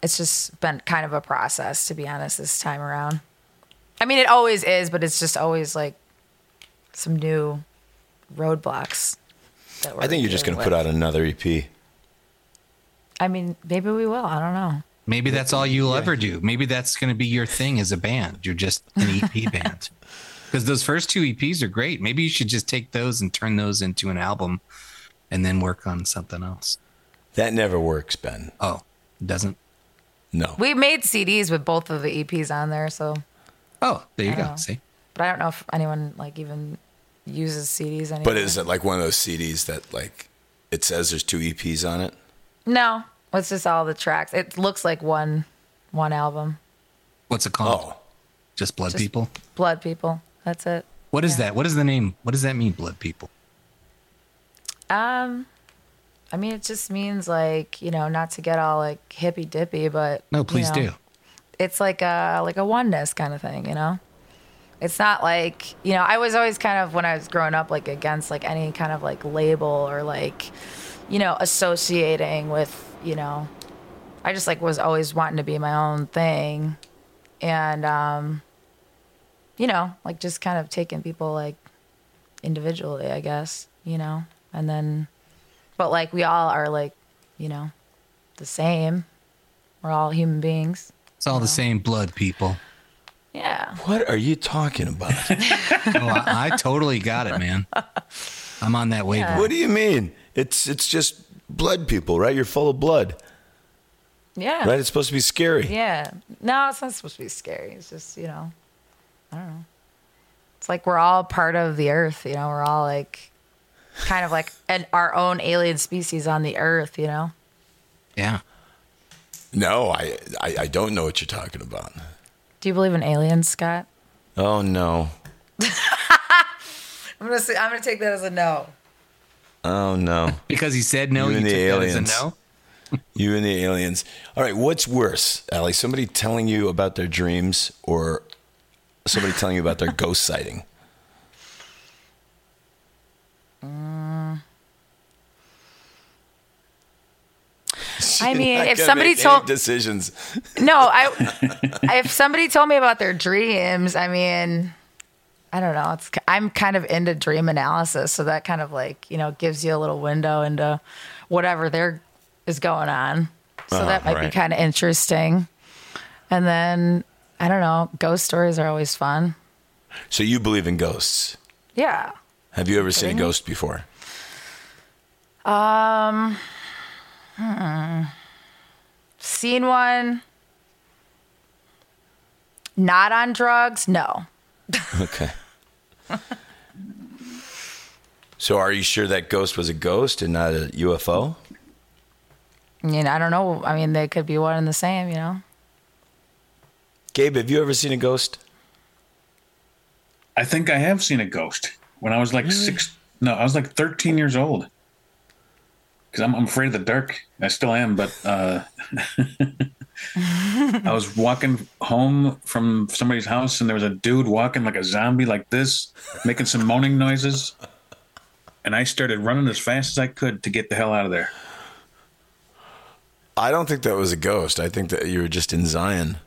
[SPEAKER 5] it's just been kind of a process, to be honest, this time around. I mean, it always is, but it's just always like some new roadblocks. That
[SPEAKER 2] I think you're just going
[SPEAKER 5] going
[SPEAKER 2] to put out another EP.
[SPEAKER 5] I mean, maybe we will. I don't know.
[SPEAKER 4] Maybe that's all you'll ever do. Maybe that's going to be your thing as a band. You're just an EP band. Because those first two EPs are great. Maybe you should just take those and turn those into an album and then work on something else.
[SPEAKER 2] That never works, Ben.
[SPEAKER 4] Oh, it doesn't?
[SPEAKER 2] No.
[SPEAKER 5] We made CDs with both of the EPs on there, so
[SPEAKER 4] Oh, there you go.
[SPEAKER 5] know.
[SPEAKER 4] See?
[SPEAKER 5] but I don't know if anyone like even uses CDs anymore.
[SPEAKER 2] But is it like one of those CDs that like it says there's two EPs on it?
[SPEAKER 5] No, it's just all the tracks. It looks like one one album.
[SPEAKER 4] What's it called?
[SPEAKER 2] Oh,
[SPEAKER 4] Just Blood
[SPEAKER 5] Just-
[SPEAKER 4] People?
[SPEAKER 5] Blood People. That's it.
[SPEAKER 4] What is
[SPEAKER 5] yeah.
[SPEAKER 4] that? What is the name? What does that mean, Blood People?
[SPEAKER 5] Um, I mean, it just means like you know, not to get all like hippy dippy, but
[SPEAKER 4] No,
[SPEAKER 5] you
[SPEAKER 4] please
[SPEAKER 5] know,
[SPEAKER 4] do.
[SPEAKER 5] It's like a like a oneness kind of thing, you know. It's not like you know. I was always kind of when I was growing up like against like any kind of like label or like you know associating with you know. I just like was always wanting to be my own thing, and um, you know, like just kind of taking people like individually, I guess, you know, and then, but like we all are like, you know, the same. We're all human beings.
[SPEAKER 4] It's all the same blood, people.
[SPEAKER 5] Yeah.
[SPEAKER 2] what are you talking about?
[SPEAKER 4] Oh, I, I totally got it, man. I'm on that wavelength.
[SPEAKER 2] what do you mean? It's it's just blood people, right? You're full of blood,
[SPEAKER 5] Yeah.
[SPEAKER 2] right? It's supposed to be scary.
[SPEAKER 5] Yeah. No, it's not supposed to be scary. It's just, you know, I don't know. It's like we're all part of the earth, you know, we're all like kind of like an, our own alien species on the earth, you know?
[SPEAKER 4] Yeah.
[SPEAKER 2] No, I, I I don't know what you're talking about.
[SPEAKER 5] Do you believe in aliens, Scott?
[SPEAKER 2] Oh no.
[SPEAKER 5] I'm gonna say I'm gonna take that as a no.
[SPEAKER 2] Oh no.
[SPEAKER 4] Because he said no,
[SPEAKER 2] You
[SPEAKER 4] you,
[SPEAKER 2] and
[SPEAKER 4] took
[SPEAKER 2] the
[SPEAKER 4] that as a
[SPEAKER 2] aliens.
[SPEAKER 4] no.
[SPEAKER 2] You and the aliens. All right, what's worse, Aly? Somebody telling you about their dreams or somebody telling you about their ghost sighting?
[SPEAKER 5] Mm.
[SPEAKER 2] I
[SPEAKER 5] mean, if somebody told
[SPEAKER 2] decisions,
[SPEAKER 5] No, I if somebody told me about their dreams, I mean, I don't know. It's I'm kind of into dream analysis, so that kind of like you know gives you a little window into whatever there is going on. So
[SPEAKER 2] Uh-huh,
[SPEAKER 5] that might be kind of interesting. And then I don't know. Ghost stories are always fun.
[SPEAKER 2] so you believe in ghosts?
[SPEAKER 5] Yeah.
[SPEAKER 2] Have you ever seen a ghost before?
[SPEAKER 5] Um. Hmm. Seen one. Not on drugs. No.
[SPEAKER 2] Okay. So are you sure that ghost was a ghost and not a UFO?
[SPEAKER 5] I mean, I don't know. I mean, they could be one and the same, you know?
[SPEAKER 2] Gabe, have you ever seen a ghost?
[SPEAKER 1] I think I have seen a ghost when I was like six. No, I was like 13 years old. Because I'm, I'm afraid of the dark. I still am, but uh, I was walking home from somebody's house and there was a dude walking like a zombie, like this, making some moaning noises. And I started running as fast as I could to get the hell out of there.
[SPEAKER 2] I don't think that was a ghost. I think that you were just in Zion.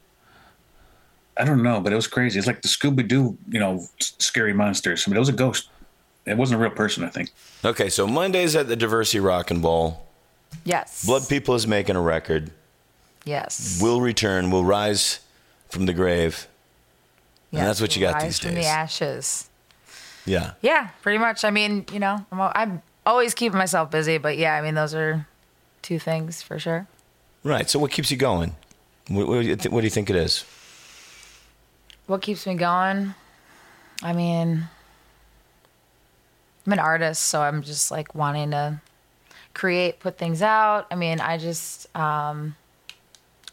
[SPEAKER 1] I don't know, but it was crazy. It's like the Scooby Doo, you know, scary monsters. I mean, it was a ghost. It wasn't a real person, I think.
[SPEAKER 2] Okay, so Mondays at the Diversey Rock and Bowl.
[SPEAKER 5] Yes.
[SPEAKER 2] Blood People is making a record.
[SPEAKER 5] Yes.
[SPEAKER 2] Will return. Will rise from the grave.
[SPEAKER 5] yes.
[SPEAKER 2] that's what you got
[SPEAKER 5] Rise
[SPEAKER 2] these
[SPEAKER 5] from
[SPEAKER 2] days.
[SPEAKER 5] the ashes.
[SPEAKER 2] Yeah.
[SPEAKER 5] Yeah, pretty much. I mean, you know, I'm, I'm always keeping myself busy, but yeah, I mean, those are two things for sure.
[SPEAKER 2] Right. So what keeps you going? What, what, do, you th- what do you think it is?
[SPEAKER 5] What keeps me going? I mean, I'm an artist, so I'm just like wanting to create, put things out. I mean, I just, um,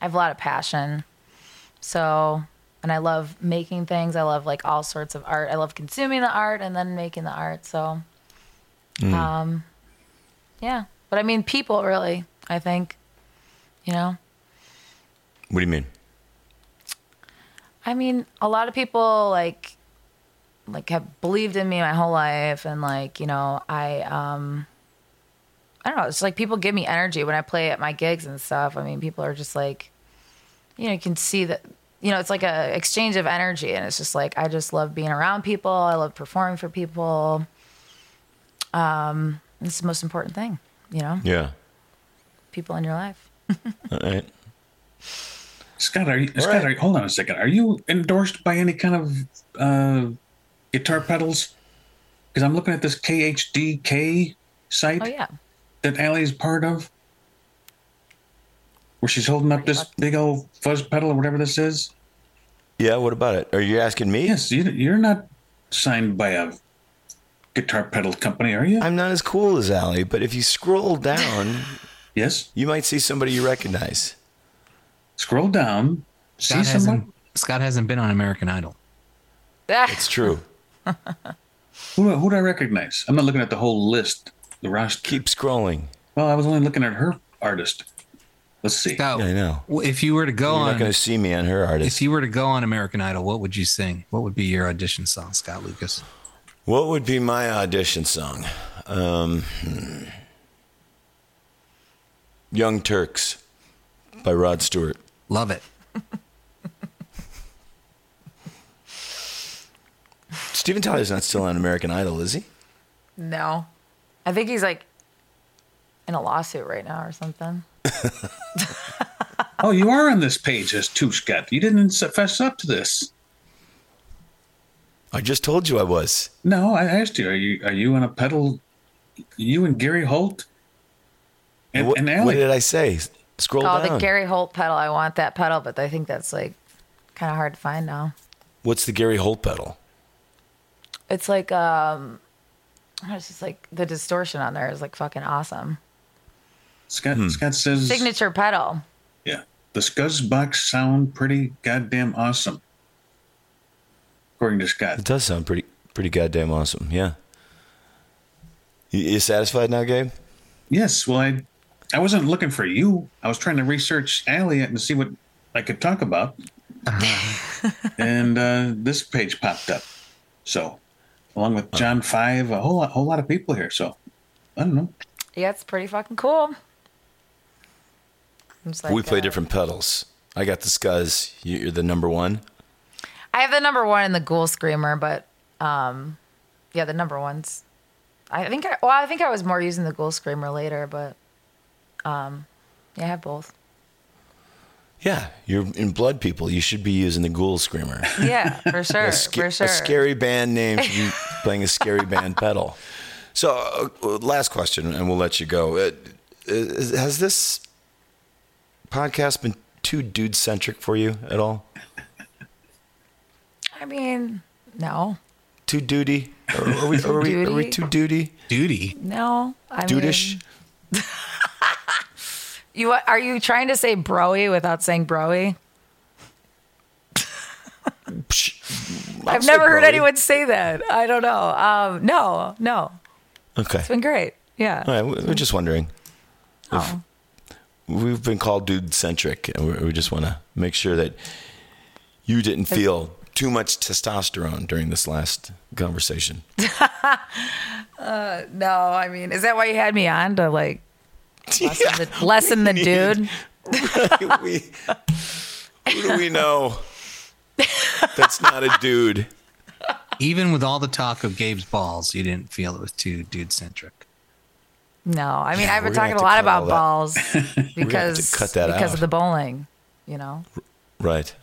[SPEAKER 5] I have a lot of passion. So, and I love making things. I love like all sorts of art. I love consuming the art and then making the art. So, um, yeah. But I mean, people really, I think, you know?
[SPEAKER 2] What do you mean?
[SPEAKER 5] I mean, a lot of people like like have believed in me my whole life and like, you know, I um I don't know, it's like people give me energy when I play at my gigs and stuff. I mean, people are just like you know, you can see that you know, it's like a exchange of energy and it's just like I just love being around people. I love performing for people. Um it's the most important thing, you know,
[SPEAKER 2] Yeah.
[SPEAKER 5] people in your life.
[SPEAKER 2] All right.
[SPEAKER 1] Scott, are you, Scott,
[SPEAKER 2] right.
[SPEAKER 1] are you, hold on a second. Are you endorsed by any kind of uh, guitar pedals? Because I'm looking at this KHDK site
[SPEAKER 5] Oh yeah.
[SPEAKER 1] that Aly is part of, where she's holding up this big old fuzz pedal or whatever this is.
[SPEAKER 2] Yeah. What about it? Are you asking me?
[SPEAKER 1] Yes, you, you're not signed by a guitar pedal company, are you?
[SPEAKER 2] I'm not as cool as Aly, but if you scroll down,
[SPEAKER 1] yes.
[SPEAKER 2] you might see somebody you recognize.
[SPEAKER 1] Scroll down. See
[SPEAKER 4] Scott
[SPEAKER 1] someone.
[SPEAKER 4] hasn't, Scott hasn't been on American Idol.
[SPEAKER 2] That's true.
[SPEAKER 1] Who, who do I recognize? I'm not looking at the whole list, the roster.
[SPEAKER 2] Keep scrolling.
[SPEAKER 1] Well, I was only looking at her artist. Let's see.
[SPEAKER 4] Scott,
[SPEAKER 2] Yeah, I know.
[SPEAKER 4] if you were to go
[SPEAKER 2] You're
[SPEAKER 4] on,
[SPEAKER 2] not going to see me on her artist.
[SPEAKER 4] if you were to go on American Idol, what would you sing? What would be your audition song, Scott Lucas?
[SPEAKER 2] What would be my audition song? Um, hmm. Young Turks by Rod Stewart.
[SPEAKER 4] Love it.
[SPEAKER 2] Steven Tyler's not still on American Idol, is he?
[SPEAKER 5] No. I think he's like in a lawsuit right now or something.
[SPEAKER 1] Oh, you are on this page as too, Scott. You didn't fess up to this.
[SPEAKER 2] I just told you I was.
[SPEAKER 1] No, I asked you. Are you are you on a pedal? You and Gary Holt and,
[SPEAKER 2] what,
[SPEAKER 1] and
[SPEAKER 2] what did I say? Scroll down.
[SPEAKER 5] Oh,
[SPEAKER 2] down.
[SPEAKER 5] the Gary Holt pedal. I want that pedal, but I think that's like kind of hard to find now.
[SPEAKER 2] What's the Gary Holt pedal?
[SPEAKER 5] It's like um, it's just like the distortion on there is like fucking awesome.
[SPEAKER 1] Scott
[SPEAKER 2] Hmm.
[SPEAKER 1] Scott says,
[SPEAKER 5] Signature pedal.
[SPEAKER 1] "Yeah, the Scuzz box sound pretty goddamn awesome." According to Scott, It
[SPEAKER 2] does sound pretty pretty goddamn awesome. Yeah. You, you satisfied now, Gabe?
[SPEAKER 1] yes. Well, I I wasn't looking for you. I was trying to research Aly and see what I could talk about, and uh, this page popped up. So, along with John Five, a whole lot, whole lot of people here. So, I don't know.
[SPEAKER 5] Yeah, it's pretty fucking cool. It's
[SPEAKER 2] we play
[SPEAKER 5] uh,
[SPEAKER 2] different pedals. I got the Scuzz. You- You're the number one.
[SPEAKER 5] I have the number one and the Ghoul Screamer, but um, yeah, the number ones. I think I well, I think I was more using the Ghoul Screamer later, but um, yeah, I have both.
[SPEAKER 2] Yeah, you're in Blood People. You should be using the Ghoul Screamer.
[SPEAKER 5] Yeah, for sure,
[SPEAKER 2] a, sca-
[SPEAKER 5] for sure.
[SPEAKER 2] a scary band name should be playing a scary band pedal. So, uh, last question, and we'll let you go. Uh, is- has this podcast been too dude centric for you at all?
[SPEAKER 5] I mean, no.
[SPEAKER 2] Too too duty? Are, are we, are, we, are we
[SPEAKER 1] Duty?
[SPEAKER 2] too duty?
[SPEAKER 4] Duty.
[SPEAKER 1] No, I
[SPEAKER 2] Dudish?
[SPEAKER 1] mean, you are you trying to say broy without saying broy? I've never heard
[SPEAKER 2] broy.
[SPEAKER 1] anyone say that. I don't know. Um, no, no,
[SPEAKER 2] Okay.
[SPEAKER 1] it's been great. Yeah.
[SPEAKER 2] All right, we- we're just wondering.
[SPEAKER 1] Oh.
[SPEAKER 2] We've been called dude centric, and we we just want to make sure that you didn't feel too much testosterone during this last conversation.
[SPEAKER 1] No, I mean, is that why you had me on to like lessen
[SPEAKER 2] Yeah.
[SPEAKER 1] the, lessen the
[SPEAKER 2] We
[SPEAKER 1] dude?
[SPEAKER 2] need- we, who do we know? That's not a dude.
[SPEAKER 4] Even with all the talk of Gabe's balls, you didn't feel it was too dude centric.
[SPEAKER 1] No, I mean,
[SPEAKER 2] Yeah,
[SPEAKER 1] I've been talking a lot about
[SPEAKER 2] all
[SPEAKER 1] balls because
[SPEAKER 2] cut that
[SPEAKER 1] because
[SPEAKER 2] out.
[SPEAKER 1] of the bowling. You know,
[SPEAKER 2] Right.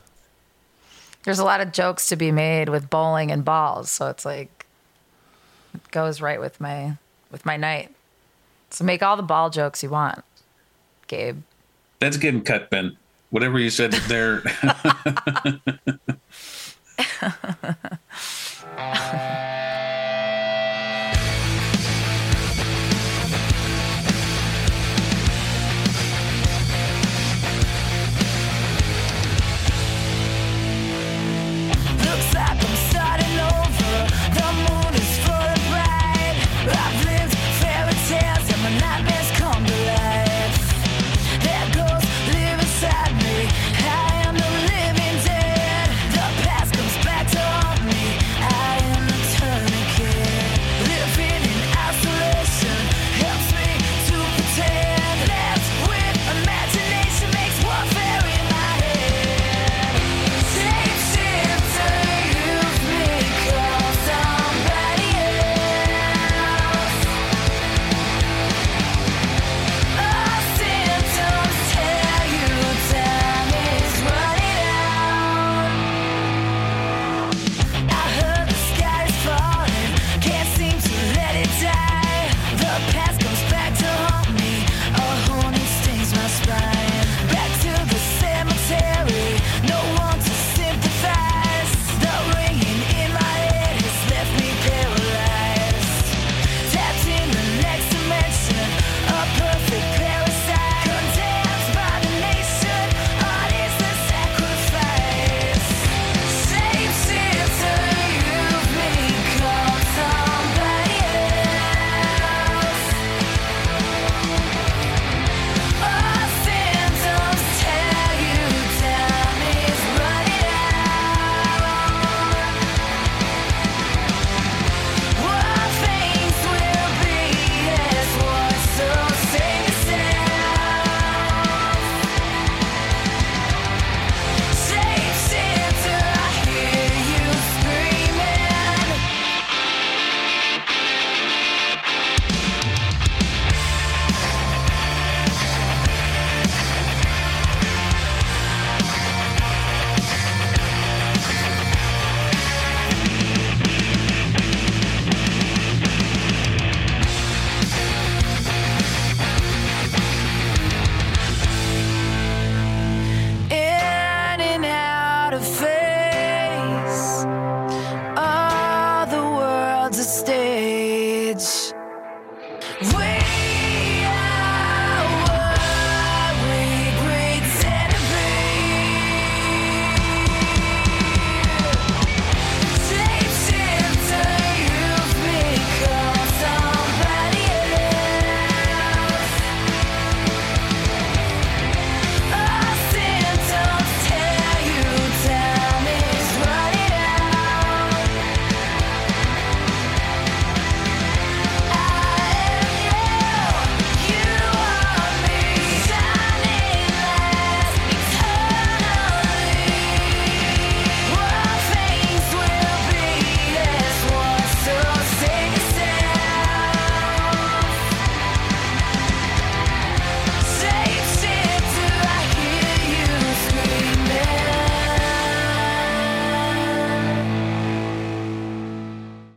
[SPEAKER 1] there's a lot of jokes to be made with bowling and balls, so it's like it goes right with my with my night. So make all the ball jokes you want, Gabe.
[SPEAKER 5] That's getting cut, Ben. Whatever you said there.